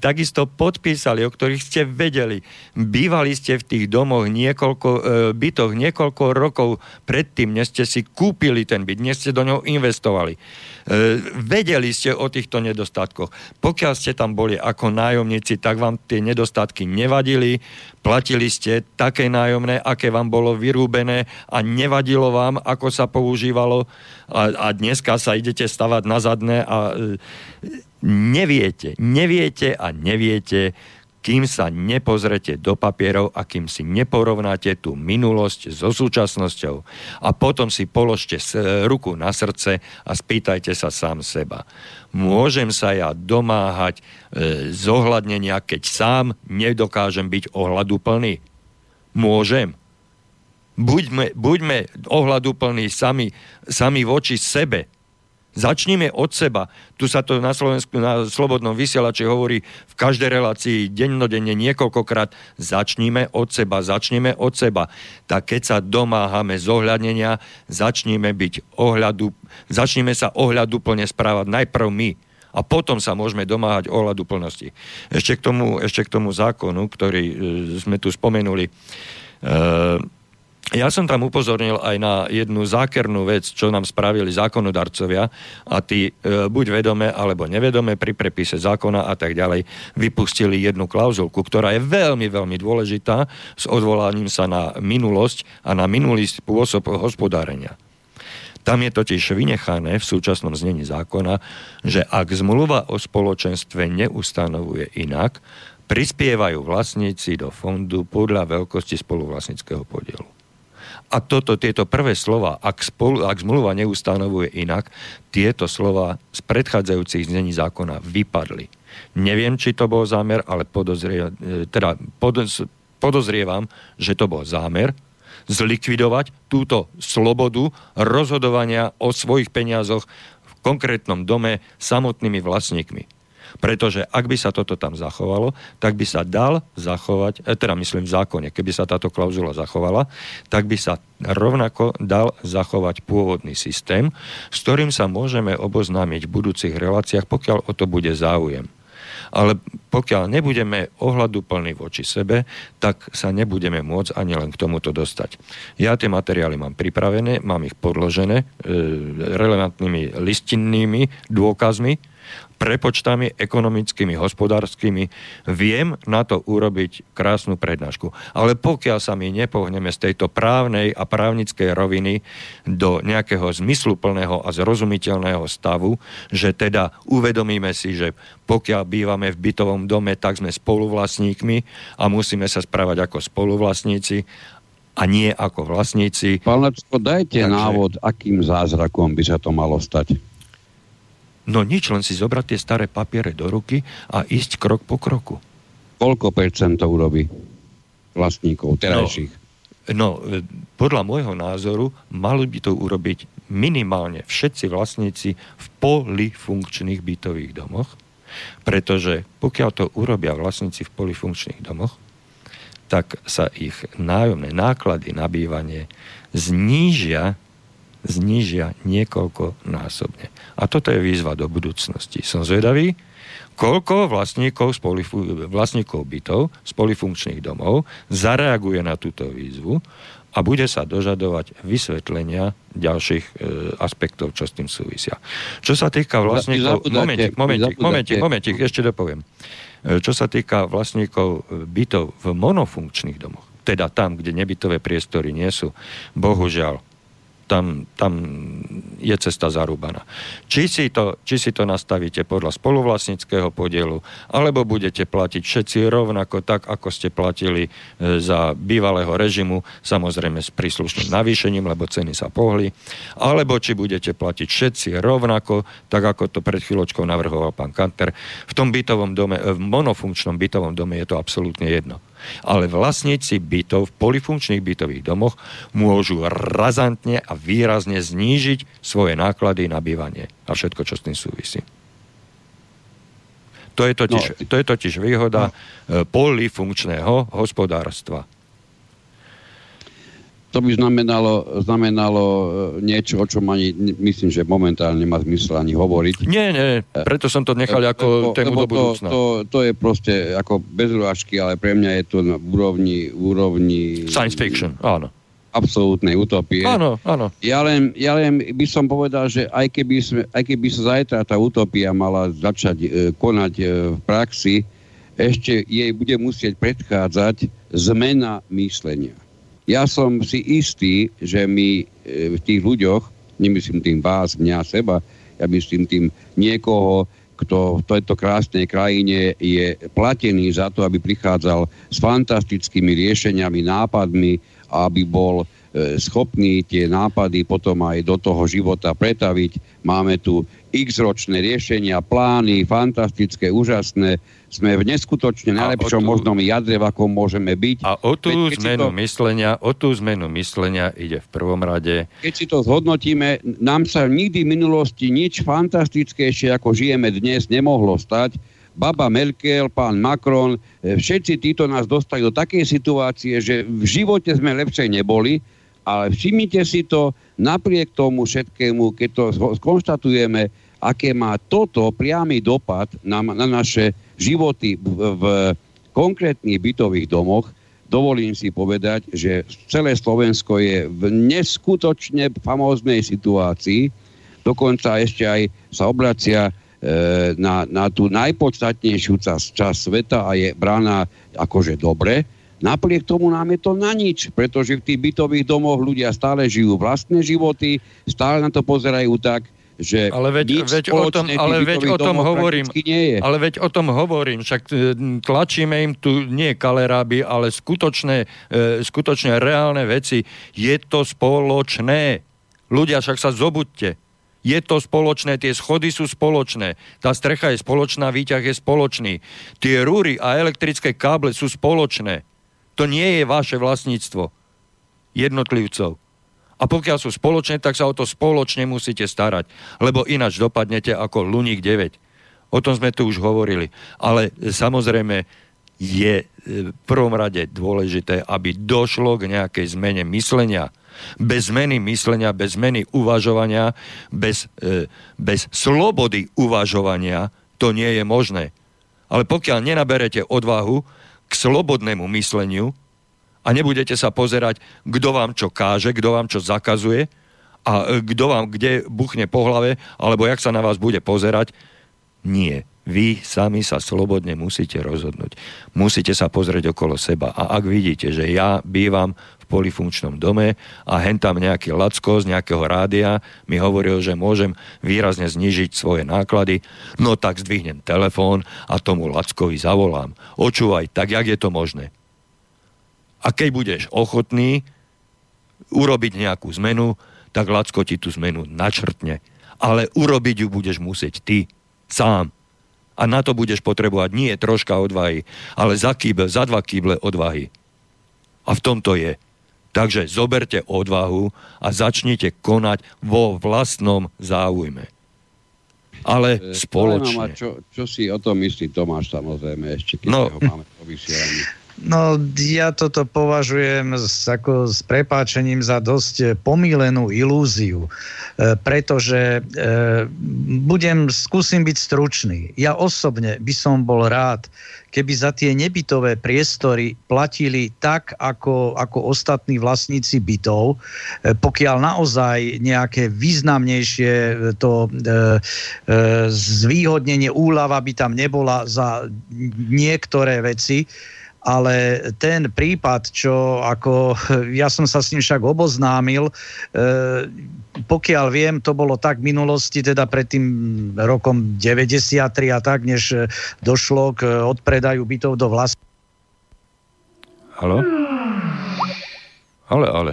takisto podpísali, o ktorých ste vedeli. Bývali ste v tých domoch niekoľko, e, bytoch niekoľko rokov predtým, než ste si kúpili ten byt, než ste do ňoho investovali. E, vedeli ste o týchto nedostatkoch. Pokiaľ ste tam boli ako nájomníci, tak vám tie nedostatky nevadili, platili ste také nájomné, aké vám bolo vyrúbené a nevadilo vám, ako sa používalo a, a dneska sa idete stavať na zadné a e, neviete, neviete a neviete, kým sa nepozrete do papierov a kým si neporovnáte tú minulosť so súčasnosťou. A potom si položte ruku na srdce a spýtajte sa sám seba. Môžem sa ja domáhať e, zohľadnenia, keď sám nedokážem byť ohľaduplný? Môžem. Buďme, buďme ohľaduplní sami, sami voči sebe Začníme od seba. Tu sa to na Slovensku, na Slobodnom vysielači hovorí v každej relácii dennodenne niekoľkokrát. Začníme od seba, začneme od seba. Tak keď sa domáhame zohľadnenia, začníme byť ohľadu, začneme sa ohľadu plne správať najprv my a potom sa môžeme domáhať ohľadu plnosti. Ešte k tomu, ešte k tomu zákonu, ktorý e, sme tu spomenuli. E, ja som tam upozornil aj na jednu zákernú vec, čo nám spravili zákonodarcovia a tí e, buď vedome alebo nevedome pri prepise zákona a tak ďalej vypustili jednu klauzulku, ktorá je veľmi, veľmi dôležitá s odvolaním sa na minulosť a na minulý spôsob hospodárenia. Tam je totiž vynechané v súčasnom znení zákona, že ak zmluva o spoločenstve neustanovuje inak, prispievajú vlastníci do fondu podľa veľkosti spoluvlastnického podielu. A toto, tieto prvé slova, ak, spolu, ak zmluva neustanovuje inak, tieto slova z predchádzajúcich znení zákona vypadli. Neviem, či to bol zámer, ale podozrie, e, teda podoz, podozrievam, že to bol zámer zlikvidovať túto slobodu rozhodovania o svojich peniazoch konkrétnom dome samotnými vlastníkmi. Pretože ak by sa toto tam zachovalo, tak by sa dal zachovať, e, teda myslím v zákone, keby sa táto klauzula zachovala, tak by sa rovnako dal zachovať pôvodný systém, s ktorým sa môžeme oboznámiť v budúcich reláciách, pokiaľ o to bude záujem. Ale pokiaľ nebudeme ohľaduplní voči sebe, tak sa nebudeme môcť ani len k tomuto dostať. Ja tie materiály mám pripravené, mám ich podložené e, relevantnými listinnými dôkazmi, prepočtami ekonomickými, hospodárskymi, viem na to urobiť krásnu prednášku. Ale pokiaľ sa my nepohneme z tejto právnej a právnickej roviny do nejakého zmysluplného a zrozumiteľného stavu, že teda uvedomíme si, že pokiaľ bývame v bytovom dome, tak sme spoluvlastníkmi a musíme sa správať ako spoluvlastníci a nie ako vlastníci. Pán Lecko, dajte Takže... návod, akým zázrakom by sa to malo stať. No nič, len si zobrať tie staré papiere do ruky a ísť krok po kroku. Koľko percent to urobí vlastníkov terajších? No, no, podľa môjho názoru mali by to urobiť minimálne všetci vlastníci v polifunkčných bytových domoch, pretože pokiaľ to urobia vlastníci v polifunkčných domoch, tak sa ich nájomné náklady na bývanie znížia znížia niekoľko násobne. A toto je výzva do budúcnosti. Som zvedavý, koľko vlastníkov, polifu- vlastníkov bytov z polifunkčných domov zareaguje na túto výzvu a bude sa dožadovať vysvetlenia ďalších e, aspektov, čo s tým súvisia. Čo sa týka vlastníkov... Momentik, momentik, momentik, momentik, ešte dopoviem. E, čo sa týka vlastníkov e, bytov v monofunkčných domoch, teda tam, kde nebytové priestory nie sú, bohužiaľ, tam, tam je cesta zarúbaná. Či si, to, či si to nastavíte podľa spoluvlastnického podielu, alebo budete platiť všetci rovnako tak, ako ste platili e, za bývalého režimu, samozrejme s príslušným navýšením, lebo ceny sa pohli, alebo či budete platiť všetci rovnako, tak ako to pred chvíľočkou navrhoval pán Kanter. V tom bytovom dome, v monofunkčnom bytovom dome je to absolútne jedno ale vlastníci bytov v polifunkčných bytových domoch môžu razantne a výrazne znížiť svoje náklady na bývanie a všetko, čo s tým súvisí. To je totiž, no. to je totiž výhoda no. polifunkčného hospodárstva to by znamenalo, znamenalo e, niečo, o čom ani myslím, že momentálne nemá zmysel ani hovoriť. Nie, nie, preto som to nechal ako lebo, tému lebo do budúcna. To, to, je proste ako bez urážky, ale pre mňa je to na úrovni, úrovni... Science fiction, áno. Absolútnej utopie. Áno, áno. Ja len, ja len by som povedal, že aj keby, sme, aj keby sa zajtra tá utopia mala začať e, konať e, v praxi, ešte jej bude musieť predchádzať zmena myslenia ja som si istý, že my e, v tých ľuďoch, nemyslím tým vás, mňa, seba, ja myslím tým niekoho, kto v tejto krásnej krajine je platený za to, aby prichádzal s fantastickými riešeniami, nápadmi, aby bol e, schopný tie nápady potom aj do toho života pretaviť. Máme tu x-ročné riešenia, plány, fantastické, úžasné, sme v neskutočne najlepšom tú, možnom jadre, v akom môžeme byť. A o tú Veď, zmenu to, myslenia, o tú zmenu myslenia ide v prvom rade. Keď si to zhodnotíme, nám sa nikdy v minulosti nič fantastickejšie, ako žijeme dnes, nemohlo stať. Baba Merkel, pán Macron, e, všetci títo nás dostali do takej situácie, že v živote sme lepšie neboli, ale všimnite si to, napriek tomu všetkému, keď to skonštatujeme, aké má toto priamy dopad na, na naše životy v, v konkrétnych bytových domoch, dovolím si povedať, že celé Slovensko je v neskutočne famóznej situácii, dokonca ešte aj sa obracia e, na, na tú najpodstatnejšiu časť čas sveta a je brána akože dobre. Napriek tomu nám je to na nič, pretože v tých bytových domoch ľudia stále žijú vlastné životy, stále na to pozerajú tak, že ale veď, veď o tom, ale veď o tom hovorím, nie je. ale veď o tom hovorím, však e, tlačíme im tu nie kaleráby, ale skutočné, e, skutočne reálne veci. Je to spoločné. Ľudia, však sa zobudte. Je to spoločné, tie schody sú spoločné, tá strecha je spoločná, výťah je spoločný. Tie rúry a elektrické káble sú spoločné. To nie je vaše vlastníctvo jednotlivcov. A pokiaľ sú spoločné, tak sa o to spoločne musíte starať, lebo ináč dopadnete ako Luník 9. O tom sme tu už hovorili. Ale samozrejme je e, v prvom rade dôležité, aby došlo k nejakej zmene myslenia. Bez zmeny myslenia, bez zmeny uvažovania, bez, e, bez slobody uvažovania to nie je možné. Ale pokiaľ nenaberete odvahu k slobodnému mysleniu, a nebudete sa pozerať, kto vám čo káže, kto vám čo zakazuje a e, kto vám kde buchne po hlave, alebo jak sa na vás bude pozerať. Nie. Vy sami sa slobodne musíte rozhodnúť. Musíte sa pozrieť okolo seba. A ak vidíte, že ja bývam v polifunkčnom dome a hen tam nejaký lacko z nejakého rádia mi hovoril, že môžem výrazne znižiť svoje náklady, no tak zdvihnem telefón a tomu lackovi zavolám. Očúvaj, tak jak je to možné? A keď budeš ochotný urobiť nejakú zmenu, tak Lacko ti tú zmenu načrtne. Ale urobiť ju budeš musieť ty, sám. A na to budeš potrebovať nie troška odvahy, ale za kýble, za dva kýble odvahy. A v tomto je. Takže zoberte odvahu a začnite konať vo vlastnom záujme. Ale spoločne. Čo, čo si o tom myslí Tomáš samozrejme ešte, keď no. ho máme po vysielaní? No, ja toto považujem s, ako s prepáčením za dosť pomílenú ilúziu, e, pretože e, budem, skúsim byť stručný. Ja osobne by som bol rád, keby za tie nebytové priestory platili tak, ako, ako ostatní vlastníci bytov, e, pokiaľ naozaj nejaké významnejšie to e, e, zvýhodnenie úľava by tam nebola za niektoré veci, ale ten prípad, čo ako, ja som sa s ním však oboznámil, e, pokiaľ viem, to bolo tak v minulosti, teda pred tým rokom 93 a tak, než došlo k odpredaju bytov do vlast. Halo? Ale, ale.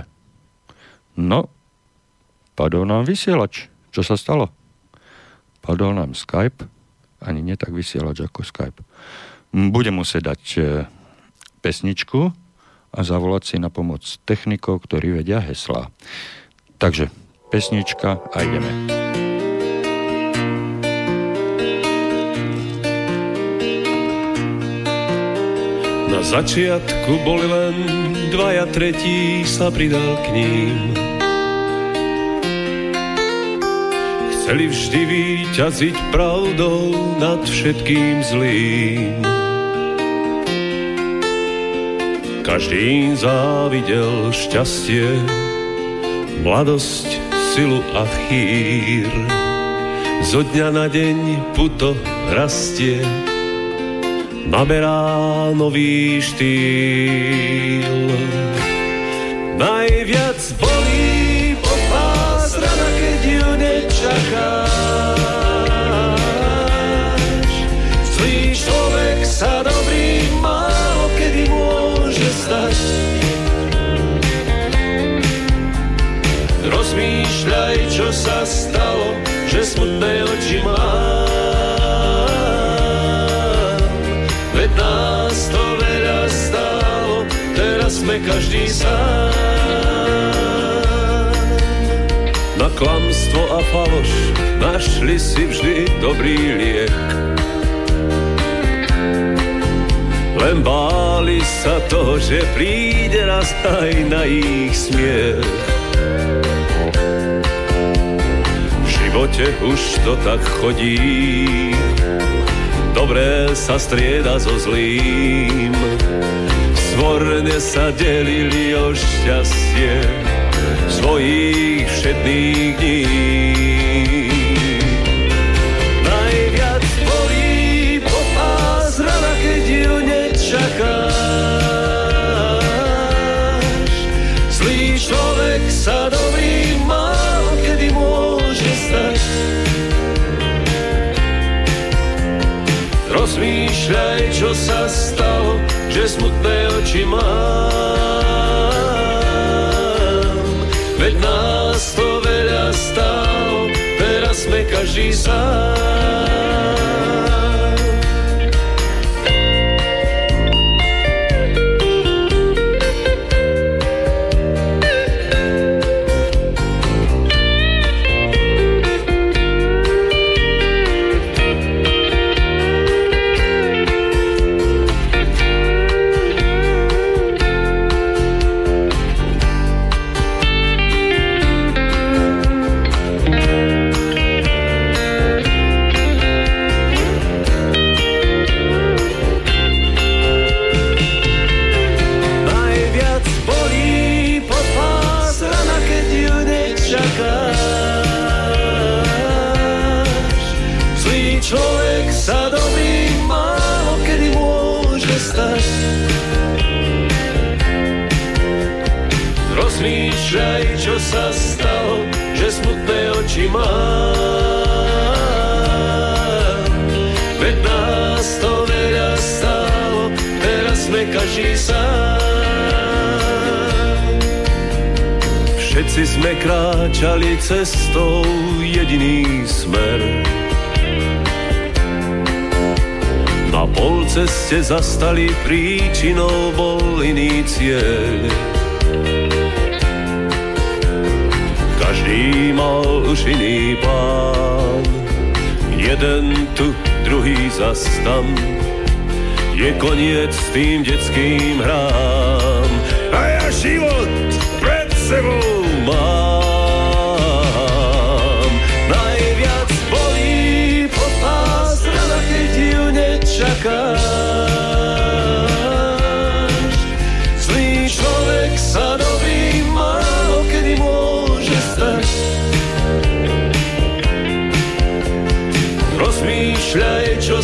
No, padol nám vysielač. Čo sa stalo? Padol nám Skype, ani nie tak vysielač ako Skype. Budem musieť dať e, pesničku a zavolať si na pomoc technikov, ktorí vedia hesla. Takže pesnička a ideme. Na začiatku boli len dvaja, tretí sa pridal k ním. Chceli vždy výťaziť pravdou nad všetkým zlým. Každý závidel šťastie, mladosť, silu a chýr. Zo dňa na deň puto rastie, naberá nový štýl. Najviac bolí popás rana, keď ju nečakáš. Rozmýšľaj, čo sa stalo, že smutné oči mám. Veď nás to veľa stálo, teraz sme každý sám. Na klamstvo a faloš našli si vždy dobrý liek len báli sa toho, že príde raz aj na ich smiech. Živote už to tak chodí, dobré sa strieda so zlým. Svorne sa delili o šťastie svojich všetných dní. Rozmýšľaj, čo sa stalo, že smutné oči mám. Veď nás to veľa stalo, teraz sme každý sám. Oči mám. Veď nás to veľa stalo, teraz sme každý sám. Všetci sme kráčali cestou jediný smer. Na polceste zastali príčinou bol iný cieľ. Každý mal už iný plán, jeden tu, druhý zas tam. Je koniec tým detským hrám a ja život pred sebou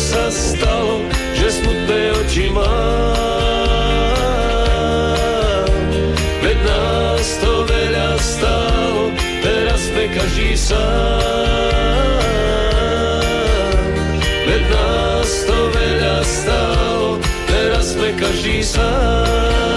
sa stalo, že smutné oči mám. Veď nás to veľa stálo, teraz sme každý sám. sme každý sám.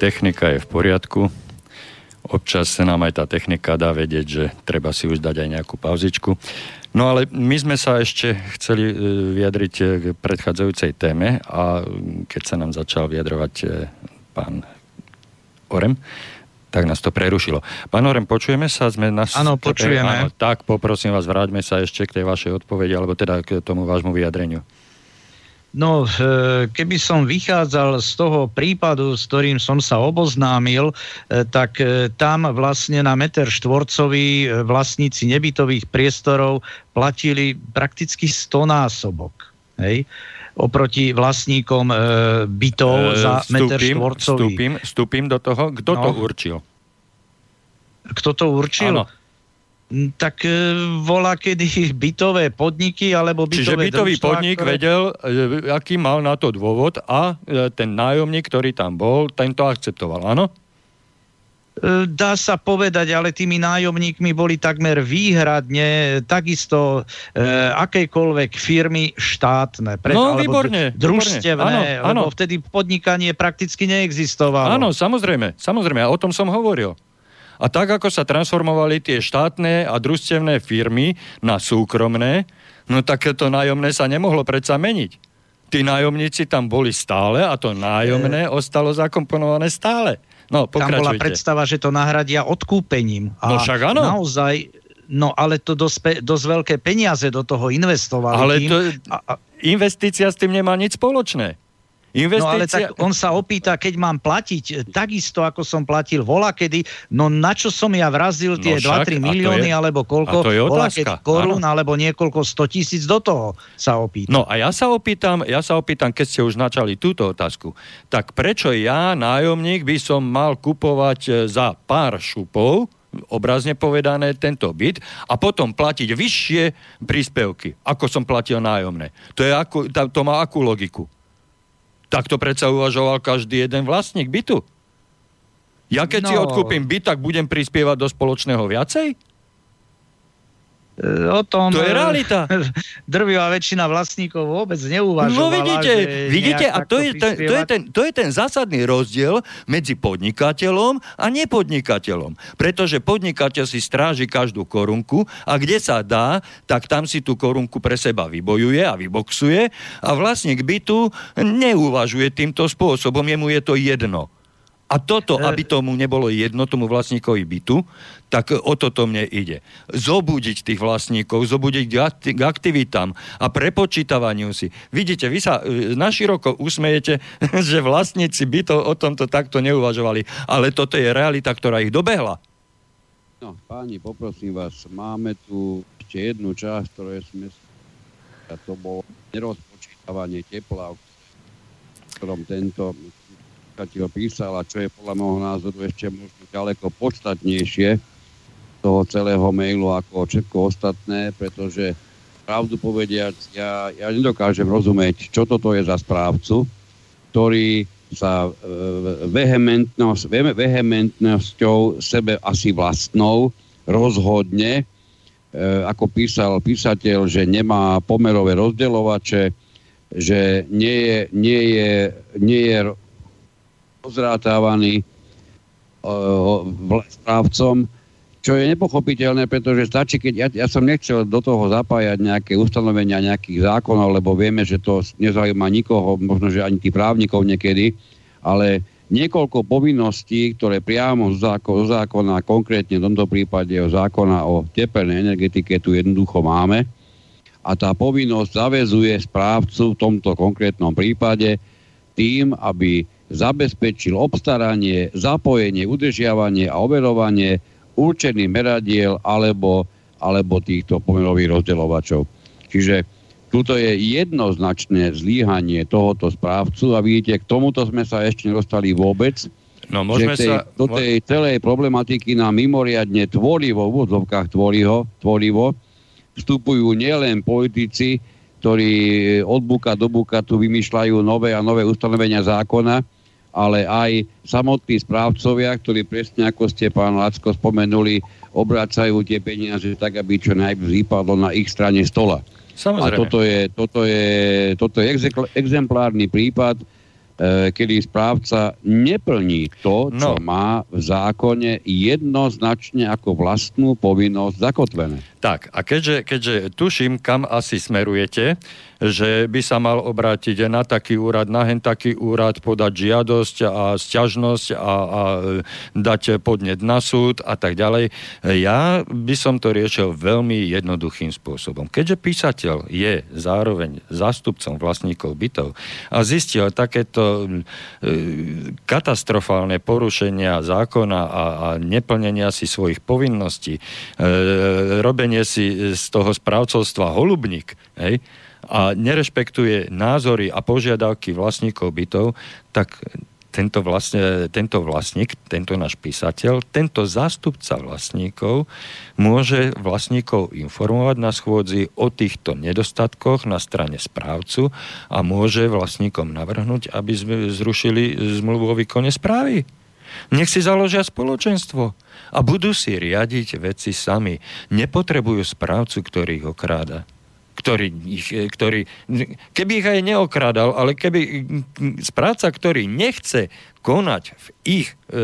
Technika je v poriadku. Občas sa nám aj tá technika dá vedieť, že treba si už dať aj nejakú pauzičku. No ale my sme sa ešte chceli e, vyjadriť e, k predchádzajúcej téme a keď sa nám začal vyjadrovať e, pán Orem, tak nás to prerušilo. Pán Orem, počujeme sa? Sme na... Áno, počujeme. Áno, tak poprosím vás, vráťme sa ešte k tej vašej odpovedi, alebo teda k tomu vášmu vyjadreniu. No, e, keby som vychádzal z toho prípadu, s ktorým som sa oboznámil, e, tak e, tam vlastne na meter štvorcový vlastníci nebytových priestorov platili prakticky 100 násobok. Hej? oproti vlastníkom bytov za stúpim, meter štvorcový. Vstúpim, vstúpim do toho. Kto no. to určil? Kto to určil? Áno. Tak e, volá kedy bytové podniky alebo bytové Čiže bytový družstva, podnik ktoré... vedel, e, aký mal na to dôvod a e, ten nájomník, ktorý tam bol, tento akceptoval, áno? Dá sa povedať, ale tými nájomníkmi boli takmer výhradne takisto e, akejkoľvek firmy štátne. Pred, no, výborne. Družstevné, áno, áno. lebo vtedy podnikanie prakticky neexistovalo. Áno, samozrejme, samozrejme, a o tom som hovoril. A tak, ako sa transformovali tie štátne a družstevné firmy na súkromné, no tak to nájomné sa nemohlo predsa meniť. Tí nájomníci tam boli stále a to nájomné e... ostalo zakomponované stále. No, pokračujte. Tam bola predstava, že to nahradia odkúpením. A no však áno. Naozaj, no ale to dosť, dosť veľké peniaze do toho investovali. Ale tým, to, a, a... investícia s tým nemá nič spoločné. Investícia... No ale tak on sa opýta, keď mám platiť e, takisto, ako som platil vola kedy, no na čo som ja vrazil tie no 2-3 milióny, je, alebo koľko, vola kedy korún, alebo niekoľko 100 tisíc do toho sa opýta. No a ja sa opýtam, ja sa opýtam, keď ste už načali túto otázku, tak prečo ja, nájomník, by som mal kupovať e, za pár šupov, obrazne povedané, tento byt a potom platiť vyššie príspevky, ako som platil nájomné. To, je ako, to má akú logiku? Tak to predsa uvažoval každý jeden vlastník bytu. Ja keď no. si odkúpim byt, tak budem prispievať do spoločného viacej? E, o tom... To je realita. Drvivá väčšina vlastníkov vôbec neuvažovala. No vidíte, vidíte a to je, ten, to, je ten, to je ten zásadný rozdiel medzi podnikateľom a nepodnikateľom. Pretože podnikateľ si stráži každú korunku a kde sa dá, tak tam si tú korunku pre seba vybojuje a vyboxuje a vlastník bytu neuvažuje týmto spôsobom, jemu je to jedno. A toto, e- aby tomu nebolo jedno, tomu vlastníkovi bytu, tak o toto mne ide. Zobudiť tých vlastníkov, zobudiť k aktivitám a prepočítavaniu si. Vidíte, vy sa e, naširoko usmejete, že vlastníci bytov o tomto takto neuvažovali, ale toto je realita, ktorá ich dobehla. No, páni, poprosím vás, máme tu ešte jednu časť, ktoré sme a to bolo nerozpočítané dávanie tepla, v ktorom tento písal a čo je podľa môjho názoru ešte možno ďaleko podstatnejšie toho celého mailu ako všetko ostatné, pretože pravdu povediac, ja, ja nedokážem rozumieť, čo toto je za správcu, ktorý sa e, vehementnosť, vehementnosťou sebe asi vlastnou rozhodne, e, ako písal písateľ, že nemá pomerové rozdeľovače, že nie je, nie je, nie je pozrátávaný správcom, čo je nepochopiteľné, pretože stačí, keď ja, ja som nechcel do toho zapájať nejaké ustanovenia nejakých zákonov, lebo vieme, že to nezaujíma nikoho, možno, že ani tých právnikov niekedy, ale niekoľko povinností, ktoré priamo z zákona, konkrétne v tomto prípade o zákona o tepelnej energetike tu jednoducho máme. A tá povinnosť zavezuje správcu v tomto konkrétnom prípade tým, aby zabezpečil obstaranie, zapojenie, udržiavanie a overovanie určených meradiel alebo, alebo týchto pomenových rozdeľovačov. Čiže tuto je jednoznačné zlíhanie tohoto správcu a vidíte, k tomuto sme sa ešte nedostali vôbec. No, môžeme že tej, sa... do tej celej problematiky na mimoriadne tvorivo, v úvodzovkách tvorivo, tvorivo vstupujú nielen politici, ktorí od buka do buka tu vymýšľajú nové a nové ustanovenia zákona, ale aj samotní správcovia, ktorí presne ako ste, pán Lacko, spomenuli, obracajú tie peniaze tak, aby čo najviac vypadlo na ich strane stola. Samozrejme. A toto je, toto je, toto je exemplárny prípad, E, kedy správca neplní to, čo no. má v zákone jednoznačne ako vlastnú povinnosť zakotvené. Tak, a keďže, keďže tuším, kam asi smerujete, že by sa mal obrátiť na taký úrad, na hen taký úrad, podať žiadosť a sťažnosť a, a dať podnet na súd a tak ďalej. Ja by som to riešil veľmi jednoduchým spôsobom. Keďže písateľ je zároveň zástupcom vlastníkov bytov a zistil takéto E, katastrofálne porušenia zákona a, a neplnenia si svojich povinností, e, robenie si z toho správcovstva holubník, hej, a nerešpektuje názory a požiadavky vlastníkov bytov, tak tento, vlastne, tento vlastník, tento náš písateľ, tento zástupca vlastníkov môže vlastníkov informovať na schôdzi o týchto nedostatkoch na strane správcu a môže vlastníkom navrhnúť, aby sme zrušili zmluvu o výkone správy. Nech si založia spoločenstvo a budú si riadiť veci sami. Nepotrebujú správcu, ktorý ich okráda ktorý, ktorý, keby ich aj neokrádal, ale keby správca, ktorý nechce konať v ich e,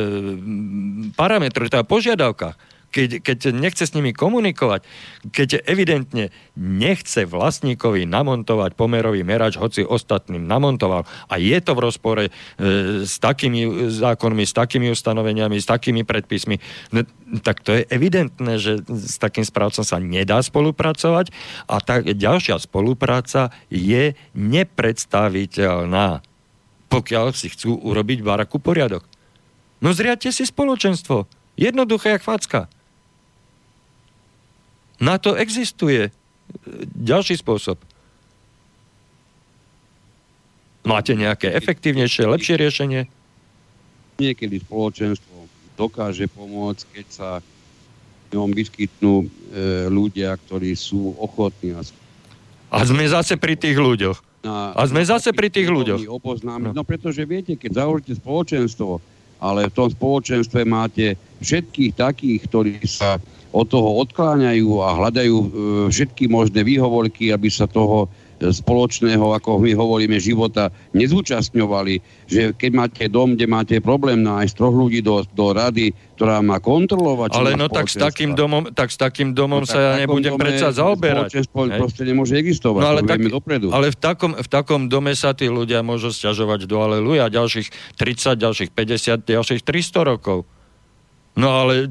parametroch, teda požiadavkách, keď, keď nechce s nimi komunikovať, keď evidentne nechce vlastníkovi namontovať pomerový merač, hoci ostatným namontoval a je to v rozpore e, s takými zákonmi, s takými ustanoveniami, s takými predpismi, no, tak to je evidentné, že s takým správcom sa nedá spolupracovať a tá ďalšia spolupráca je nepredstaviteľná, pokiaľ si chcú urobiť baraku poriadok. No zriadte si spoločenstvo. Jednoduché jak facka. Na to existuje ďalší spôsob. Máte nejaké efektívnejšie, lepšie riešenie? Niekedy spoločenstvo dokáže pomôcť, keď sa v ňom vyskytnú e, ľudia, ktorí sú ochotní. A, a sme zase pri tých ľuďoch. Na, a sme zase pri tých ľuďoch. No. no pretože viete, keď založíte spoločenstvo, ale v tom spoločenstve máte všetkých takých, ktorí sa od toho odkláňajú a hľadajú e, všetky možné výhovorky, aby sa toho e, spoločného, ako my hovoríme, života nezúčastňovali. Že keď máte dom, kde máte problém nájsť troch ľudí do, do rady, ktorá má kontrolovať... Ale no tak s takým domom, tak s takým domom no, sa ja nebudem predsa zaoberať. proste nemôže existovať, no, ale, tak, dopredu. ale v takom, v takom dome sa tí ľudia môžu stiažovať do aleluja ďalších 30, ďalších 50, ďalších 300 rokov. No ale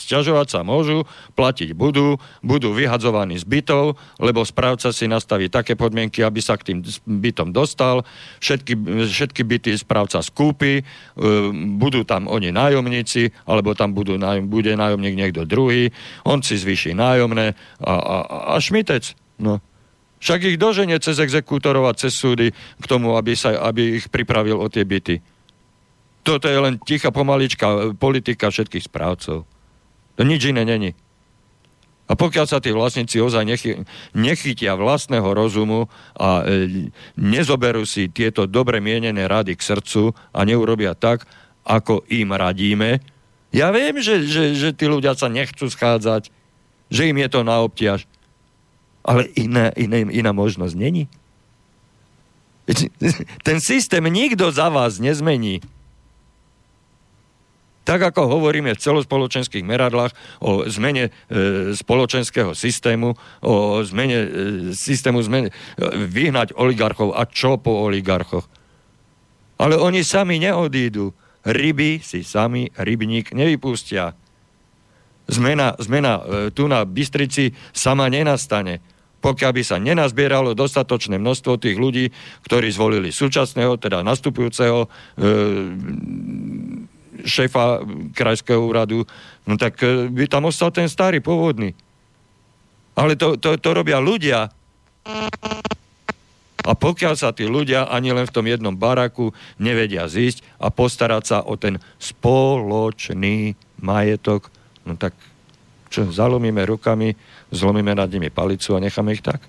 Sťažovať sa môžu, platiť budú, budú vyhadzovaní z bytov, lebo správca si nastaví také podmienky, aby sa k tým bytom dostal. Všetky, všetky byty správca skúpi, e, budú tam oni nájomníci, alebo tam budú, bude nájomník niekto druhý, on si zvýši nájomné a, a, a šmitec. No. Však ich doženie cez exekútorov a cez súdy k tomu, aby, sa, aby ich pripravil o tie byty. Toto je len tichá pomalička politika všetkých správcov. To nič iné není. A pokiaľ sa tí vlastníci ozaj nechy, nechytia vlastného rozumu a e, nezoberú si tieto dobre mienené rady k srdcu a neurobia tak, ako im radíme, ja viem, že, že, že tí ľudia sa nechcú schádzať, že im je to na obťaž, ale iná, iná, iná možnosť není. Ten systém nikto za vás nezmení tak ako hovoríme v celospoločenských meradlách o zmene e, spoločenského systému, o zmene e, systému zmene, e, vyhnať oligarchov a čo po oligarchoch. Ale oni sami neodídu. Ryby si sami rybník nevypustia. Zmena, zmena e, tu na Bystrici sama nenastane pokiaľ by sa nenazbieralo dostatočné množstvo tých ľudí, ktorí zvolili súčasného, teda nastupujúceho e, šéfa krajského úradu, no tak e, by tam ostal ten starý, pôvodný. Ale to, to, to robia ľudia. A pokiaľ sa tí ľudia ani len v tom jednom baraku nevedia zísť a postarať sa o ten spoločný majetok, no tak čo, zalomíme rukami, zlomíme nad nimi palicu a necháme ich tak?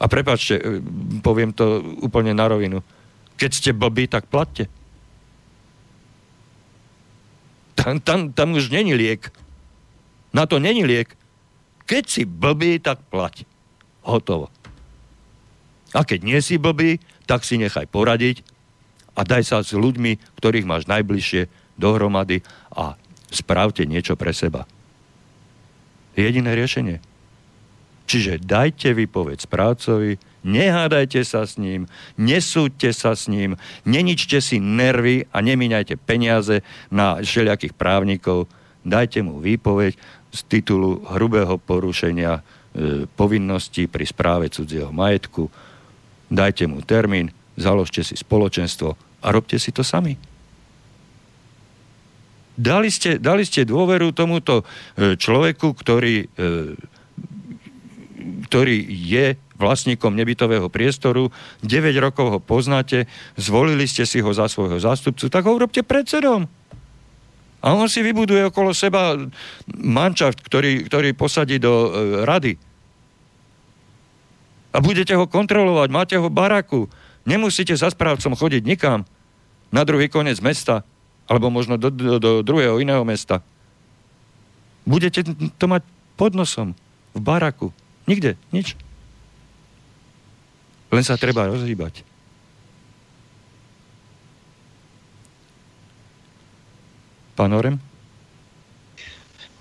A prepačte, e, poviem to úplne na rovinu. Keď ste blbí, tak platte. Tam, tam, tam už není liek. Na to není liek. Keď si blbý, tak plať. Hotovo. A keď nie si blbý, tak si nechaj poradiť a daj sa s ľuďmi, ktorých máš najbližšie, dohromady a správte niečo pre seba. Jediné riešenie. Čiže dajte vypoveď správcovi, nehádajte sa s ním, nesúďte sa s ním, neničte si nervy a nemíňajte peniaze na všelijakých právnikov, dajte mu výpoveď z titulu hrubého porušenia e, povinností pri správe cudzieho majetku, dajte mu termín, založte si spoločenstvo a robte si to sami. Dali ste, dali ste dôveru tomuto e, človeku, ktorý e, ktorý je vlastníkom nebytového priestoru, 9 rokov ho poznáte, zvolili ste si ho za svojho zástupcu, tak ho urobte predsedom. A on si vybuduje okolo seba manšaft, ktorý, ktorý posadí do e, rady. A budete ho kontrolovať, máte ho baraku. Nemusíte za správcom chodiť nikam na druhý koniec mesta, alebo možno do, do, do druhého iného mesta. Budete to mať pod nosom, v baraku. Nikde, nič. Len sa treba rozhýbať. Pán Orem?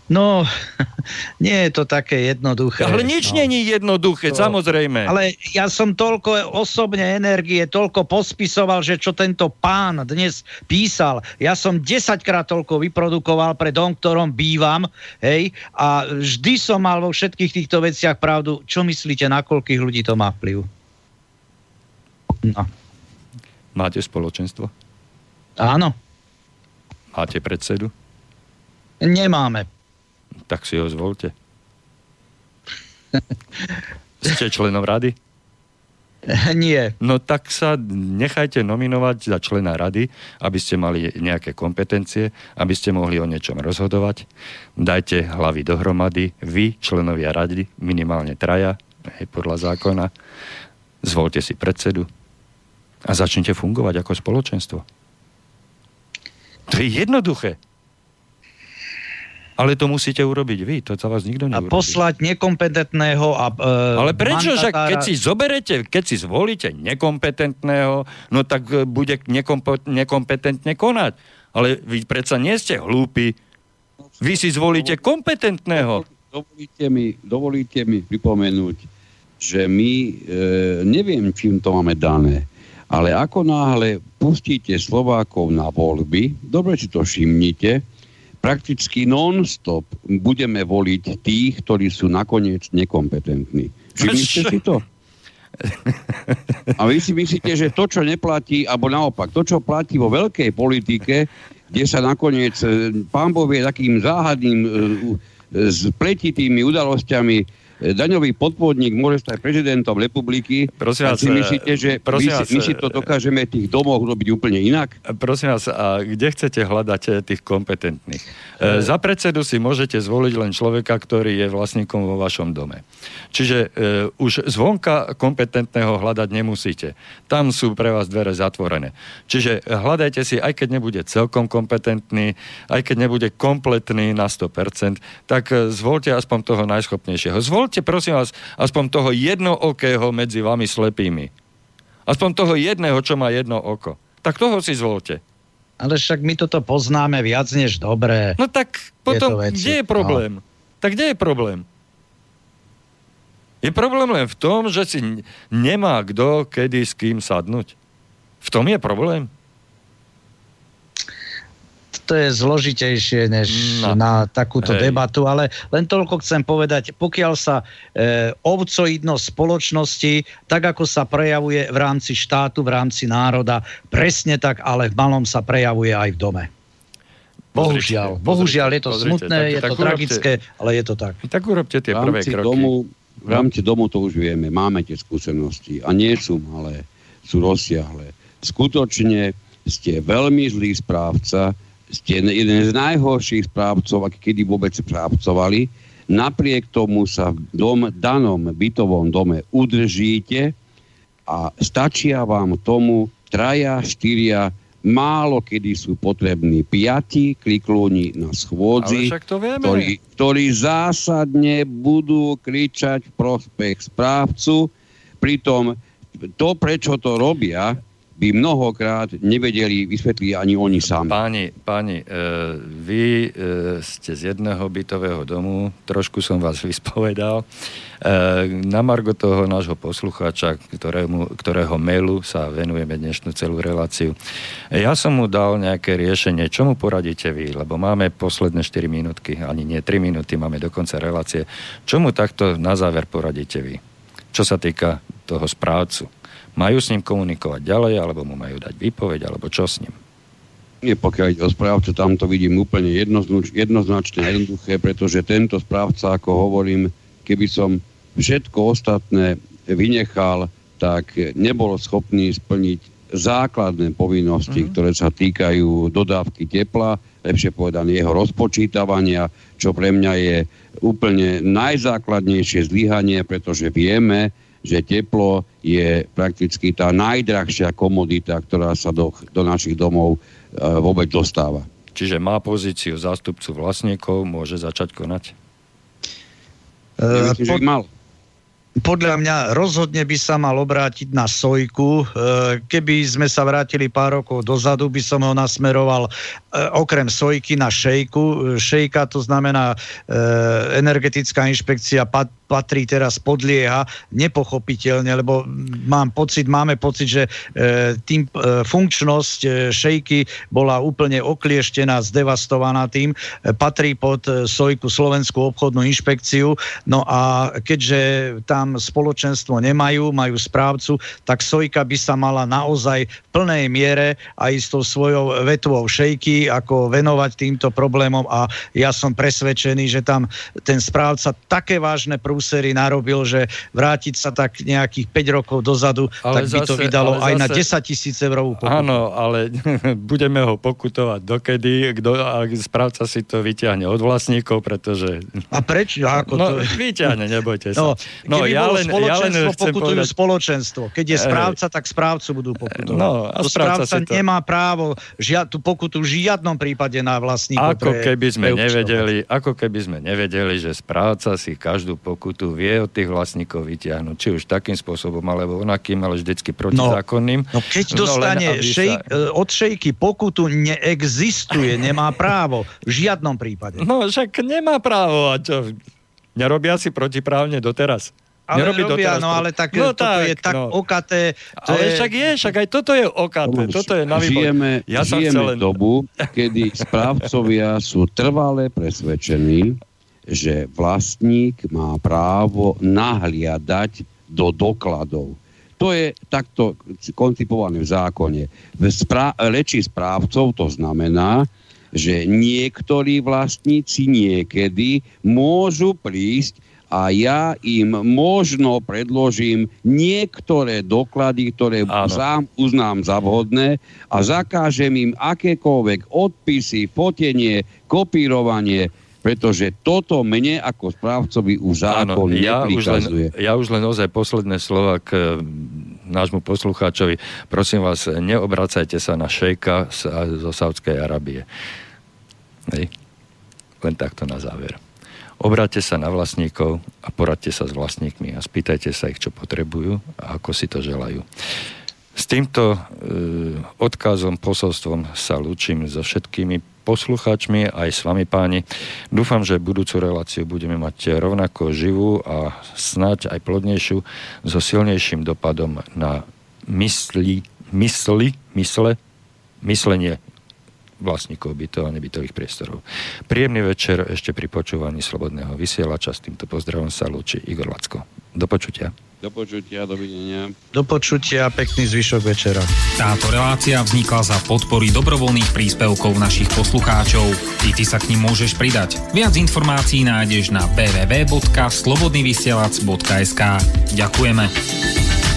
No, nie je to také jednoduché. Ale nič no. není jednoduché, to, samozrejme. Ale ja som toľko osobne energie, toľko pospisoval, že čo tento pán dnes písal, ja som 10 krát toľko vyprodukoval pre dom, ktorom bývam, hej, a vždy som mal vo všetkých týchto veciach pravdu. Čo myslíte, na koľkých ľudí to má vplyv? No. Máte spoločenstvo? Áno. Máte predsedu? Nemáme tak si ho zvolte. Ste členom rady? Nie. No tak sa nechajte nominovať za člena rady, aby ste mali nejaké kompetencie, aby ste mohli o niečom rozhodovať. Dajte hlavy dohromady, vy, členovia rady, minimálne traja, hej, podľa zákona. Zvolte si predsedu a začnite fungovať ako spoločenstvo. To je jednoduché. Ale to musíte urobiť vy, to za vás nikto neurobí. A poslať nekompetentného a e, Ale prečo, že keď si zoberete, keď si zvolíte nekompetentného, no tak e, bude nekompetentne konať. Ale vy predsa nie ste hlúpi. Vy si zvolíte kompetentného. Dovolíte mi, dovolíte mi pripomenúť, že my, e, neviem, čím to máme dané, ale ako náhle pustíte Slovákov na voľby, dobre si to všimnite, prakticky non-stop budeme voliť tých, ktorí sú nakoniec nekompetentní. Všimli ste si to? A vy si myslíte, že to, čo neplatí, alebo naopak, to, čo platí vo veľkej politike, kde sa nakoniec e, pán Boh vie takým záhadným, e, s pletitými udalosťami e, daňový podvodník môže stať prezidentom republiky. Prosím vás, si myslíte, že my, vás, my si to dokážeme tých domoch robiť úplne inak? Prosím vás, a kde chcete hľadať tých kompetentných? E, za predsedu si môžete zvoliť len človeka, ktorý je vlastníkom vo vašom dome. Čiže e, už zvonka kompetentného hľadať nemusíte. Tam sú pre vás dvere zatvorené. Čiže hľadajte si, aj keď nebude celkom kompetentný, aj keď nebude kompletný na 100%, tak e, zvolte aspoň toho najschopnejšieho. Zvolte, prosím vás, aspoň toho jednookého medzi vami slepými. Aspoň toho jedného, čo má jedno oko. Tak toho si zvolte. Ale však my toto poznáme viac než dobré. No tak potom, kde je problém? No. Tak kde je problém? Je problém len v tom, že si nemá kto kedy s kým sadnúť. V tom je problém to je zložitejšie než no. na takúto Hej. debatu, ale len toľko chcem povedať, pokiaľ sa e, ovcoidnosť spoločnosti, tak ako sa prejavuje v rámci štátu, v rámci národa, presne tak, ale v malom sa prejavuje aj v dome. Bohužiaľ, pozrite, bohužiaľ je to pozrite, smutné, tak, je tak to urobte, tragické, ale je to tak. Tak urobte tie prvé kroky. Domu, v rámci domu to už vieme, máme tie skúsenosti a nie sú malé, sú rozsiahle. Skutočne ste veľmi zlý správca, ste jeden z najhorších správcov, aký kedy vôbec správcovali. Napriek tomu sa v dom, danom bytovom dome udržíte a stačia vám tomu traja, štyria, málo kedy sú potrební piati kliklúni na schôdzi, ktorí, ktorí zásadne budú kričať v prospech správcu. Pritom to, prečo to robia, by mnohokrát nevedeli vysvetliť ani oni sami. Páni, páni e, vy e, ste z jedného bytového domu, trošku som vás vyspovedal. E, na margo toho nášho poslucháča, ktorému, ktorého mailu sa venujeme dnešnú celú reláciu. Ja som mu dal nejaké riešenie, čo mu poradíte vy, lebo máme posledné 4 minútky, ani nie 3 minúty, máme dokonca relácie. Čo mu takto na záver poradíte vy? Čo sa týka toho správcu? Majú s ním komunikovať ďalej, alebo mu majú dať výpoveď, alebo čo s ním? Nie, pokiaľ ide o správcu, tam to vidím úplne jednoznačne jednoduché, pretože tento správca, ako hovorím, keby som všetko ostatné vynechal, tak nebol schopný splniť základné povinnosti, mm-hmm. ktoré sa týkajú dodávky tepla, lepšie povedané jeho rozpočítavania, čo pre mňa je úplne najzákladnejšie zlyhanie, pretože vieme, že teplo je prakticky tá najdrahšia komodita, ktorá sa do, do našich domov e, vôbec dostáva. Čiže má pozíciu zástupcu vlastníkov, môže začať konať? Uh, myslím, pod... že mal podľa mňa rozhodne by sa mal obrátiť na Sojku. E, keby sme sa vrátili pár rokov dozadu, by som ho nasmeroval e, okrem Sojky na Šejku. Šejka to znamená energetická inšpekcia patrí teraz, podlieha nepochopiteľne, lebo mám pocit, máme pocit, že e, tým e, funkčnosť e, šejky bola úplne oklieštená, zdevastovaná tým, e, patrí pod e, Sojku Slovenskú obchodnú inšpekciu, no a keďže tam spoločenstvo nemajú, majú správcu, tak Sojka by sa mala naozaj v plnej miere aj s tou svojou vetvou šejky, ako venovať týmto problémom. A ja som presvedčený, že tam ten správca také vážne prúzy prúsery narobil, že vrátiť sa tak nejakých 5 rokov dozadu, ale tak by zase, to vydalo aj zase, na 10 tisíc eurovú pokutu. Áno, ale budeme ho pokutovať dokedy, kto, ak správca si to vyťahne od vlastníkov, pretože... A prečo? Ako no, to... vyťahne, nebojte sa. No, no ja len, ja len pokutujú povedať... spoločenstvo. Keď je správca, tak správcu budú pokutovať. No, a správca, správca to... nemá právo žia, tú pokutu v žiadnom prípade na vlastníkov. Ako pre, keby sme nevedeli, ako keby sme nevedeli, že správca si každú pokutu pokutu vie od tých vlastníkov vyťahnuť. Či už takým spôsobom, alebo onakým, ale vždycky protizákonným. No, no keď no, dostane no, šejk, sa... od šejky pokutu, neexistuje, nemá právo. V žiadnom prípade. No však nemá právo. A čo? Nerobia si protiprávne doteraz. Ale Nerobí robia, no ale tak no, toto tak, je tak no. okaté. To ale je... však je, však aj toto je okaté. Tomáš, toto je na Žijeme, ja žijeme len... dobu, kedy správcovia sú trvale presvedčení, že vlastník má právo nahliadať do dokladov. To je takto koncipované v zákone. V spra- leči správcov to znamená, že niektorí vlastníci niekedy môžu prísť a ja im možno predložím niektoré doklady, ktoré Áno. sám uznám za vhodné a zakážem im akékoľvek odpisy, fotenie, kopírovanie, pretože toto mne ako správcovi už zákon Áno, ja už, len, ja už len ozaj posledné slova k nášmu poslucháčovi. Prosím vás, neobracajte sa na šejka zo Saudskej Arábie. Hej. Len takto na záver. Obráťte sa na vlastníkov a poradte sa s vlastníkmi a spýtajte sa ich, čo potrebujú a ako si to želajú. S týmto e, odkazom, posolstvom sa lúčim so všetkými poslucháčmi aj s vami páni. Dúfam, že budúcu reláciu budeme mať rovnako živú a snáď aj plodnejšiu so silnejším dopadom na mysli, mysli, mysle, myslenie vlastníkov bytov a nebytových priestorov. Príjemný večer ešte pri počúvaní Slobodného vysielača. S týmto pozdravom sa lúči Igor Lacko. Do počutia. Do počutia, dovidenia. Do počutia, pekný zvyšok večera. Táto relácia vznikla za podpory dobrovoľných príspevkov našich poslucháčov. I ty sa k ním môžeš pridať. Viac informácií nájdeš na www.slobodnyvysielac.sk Ďakujeme.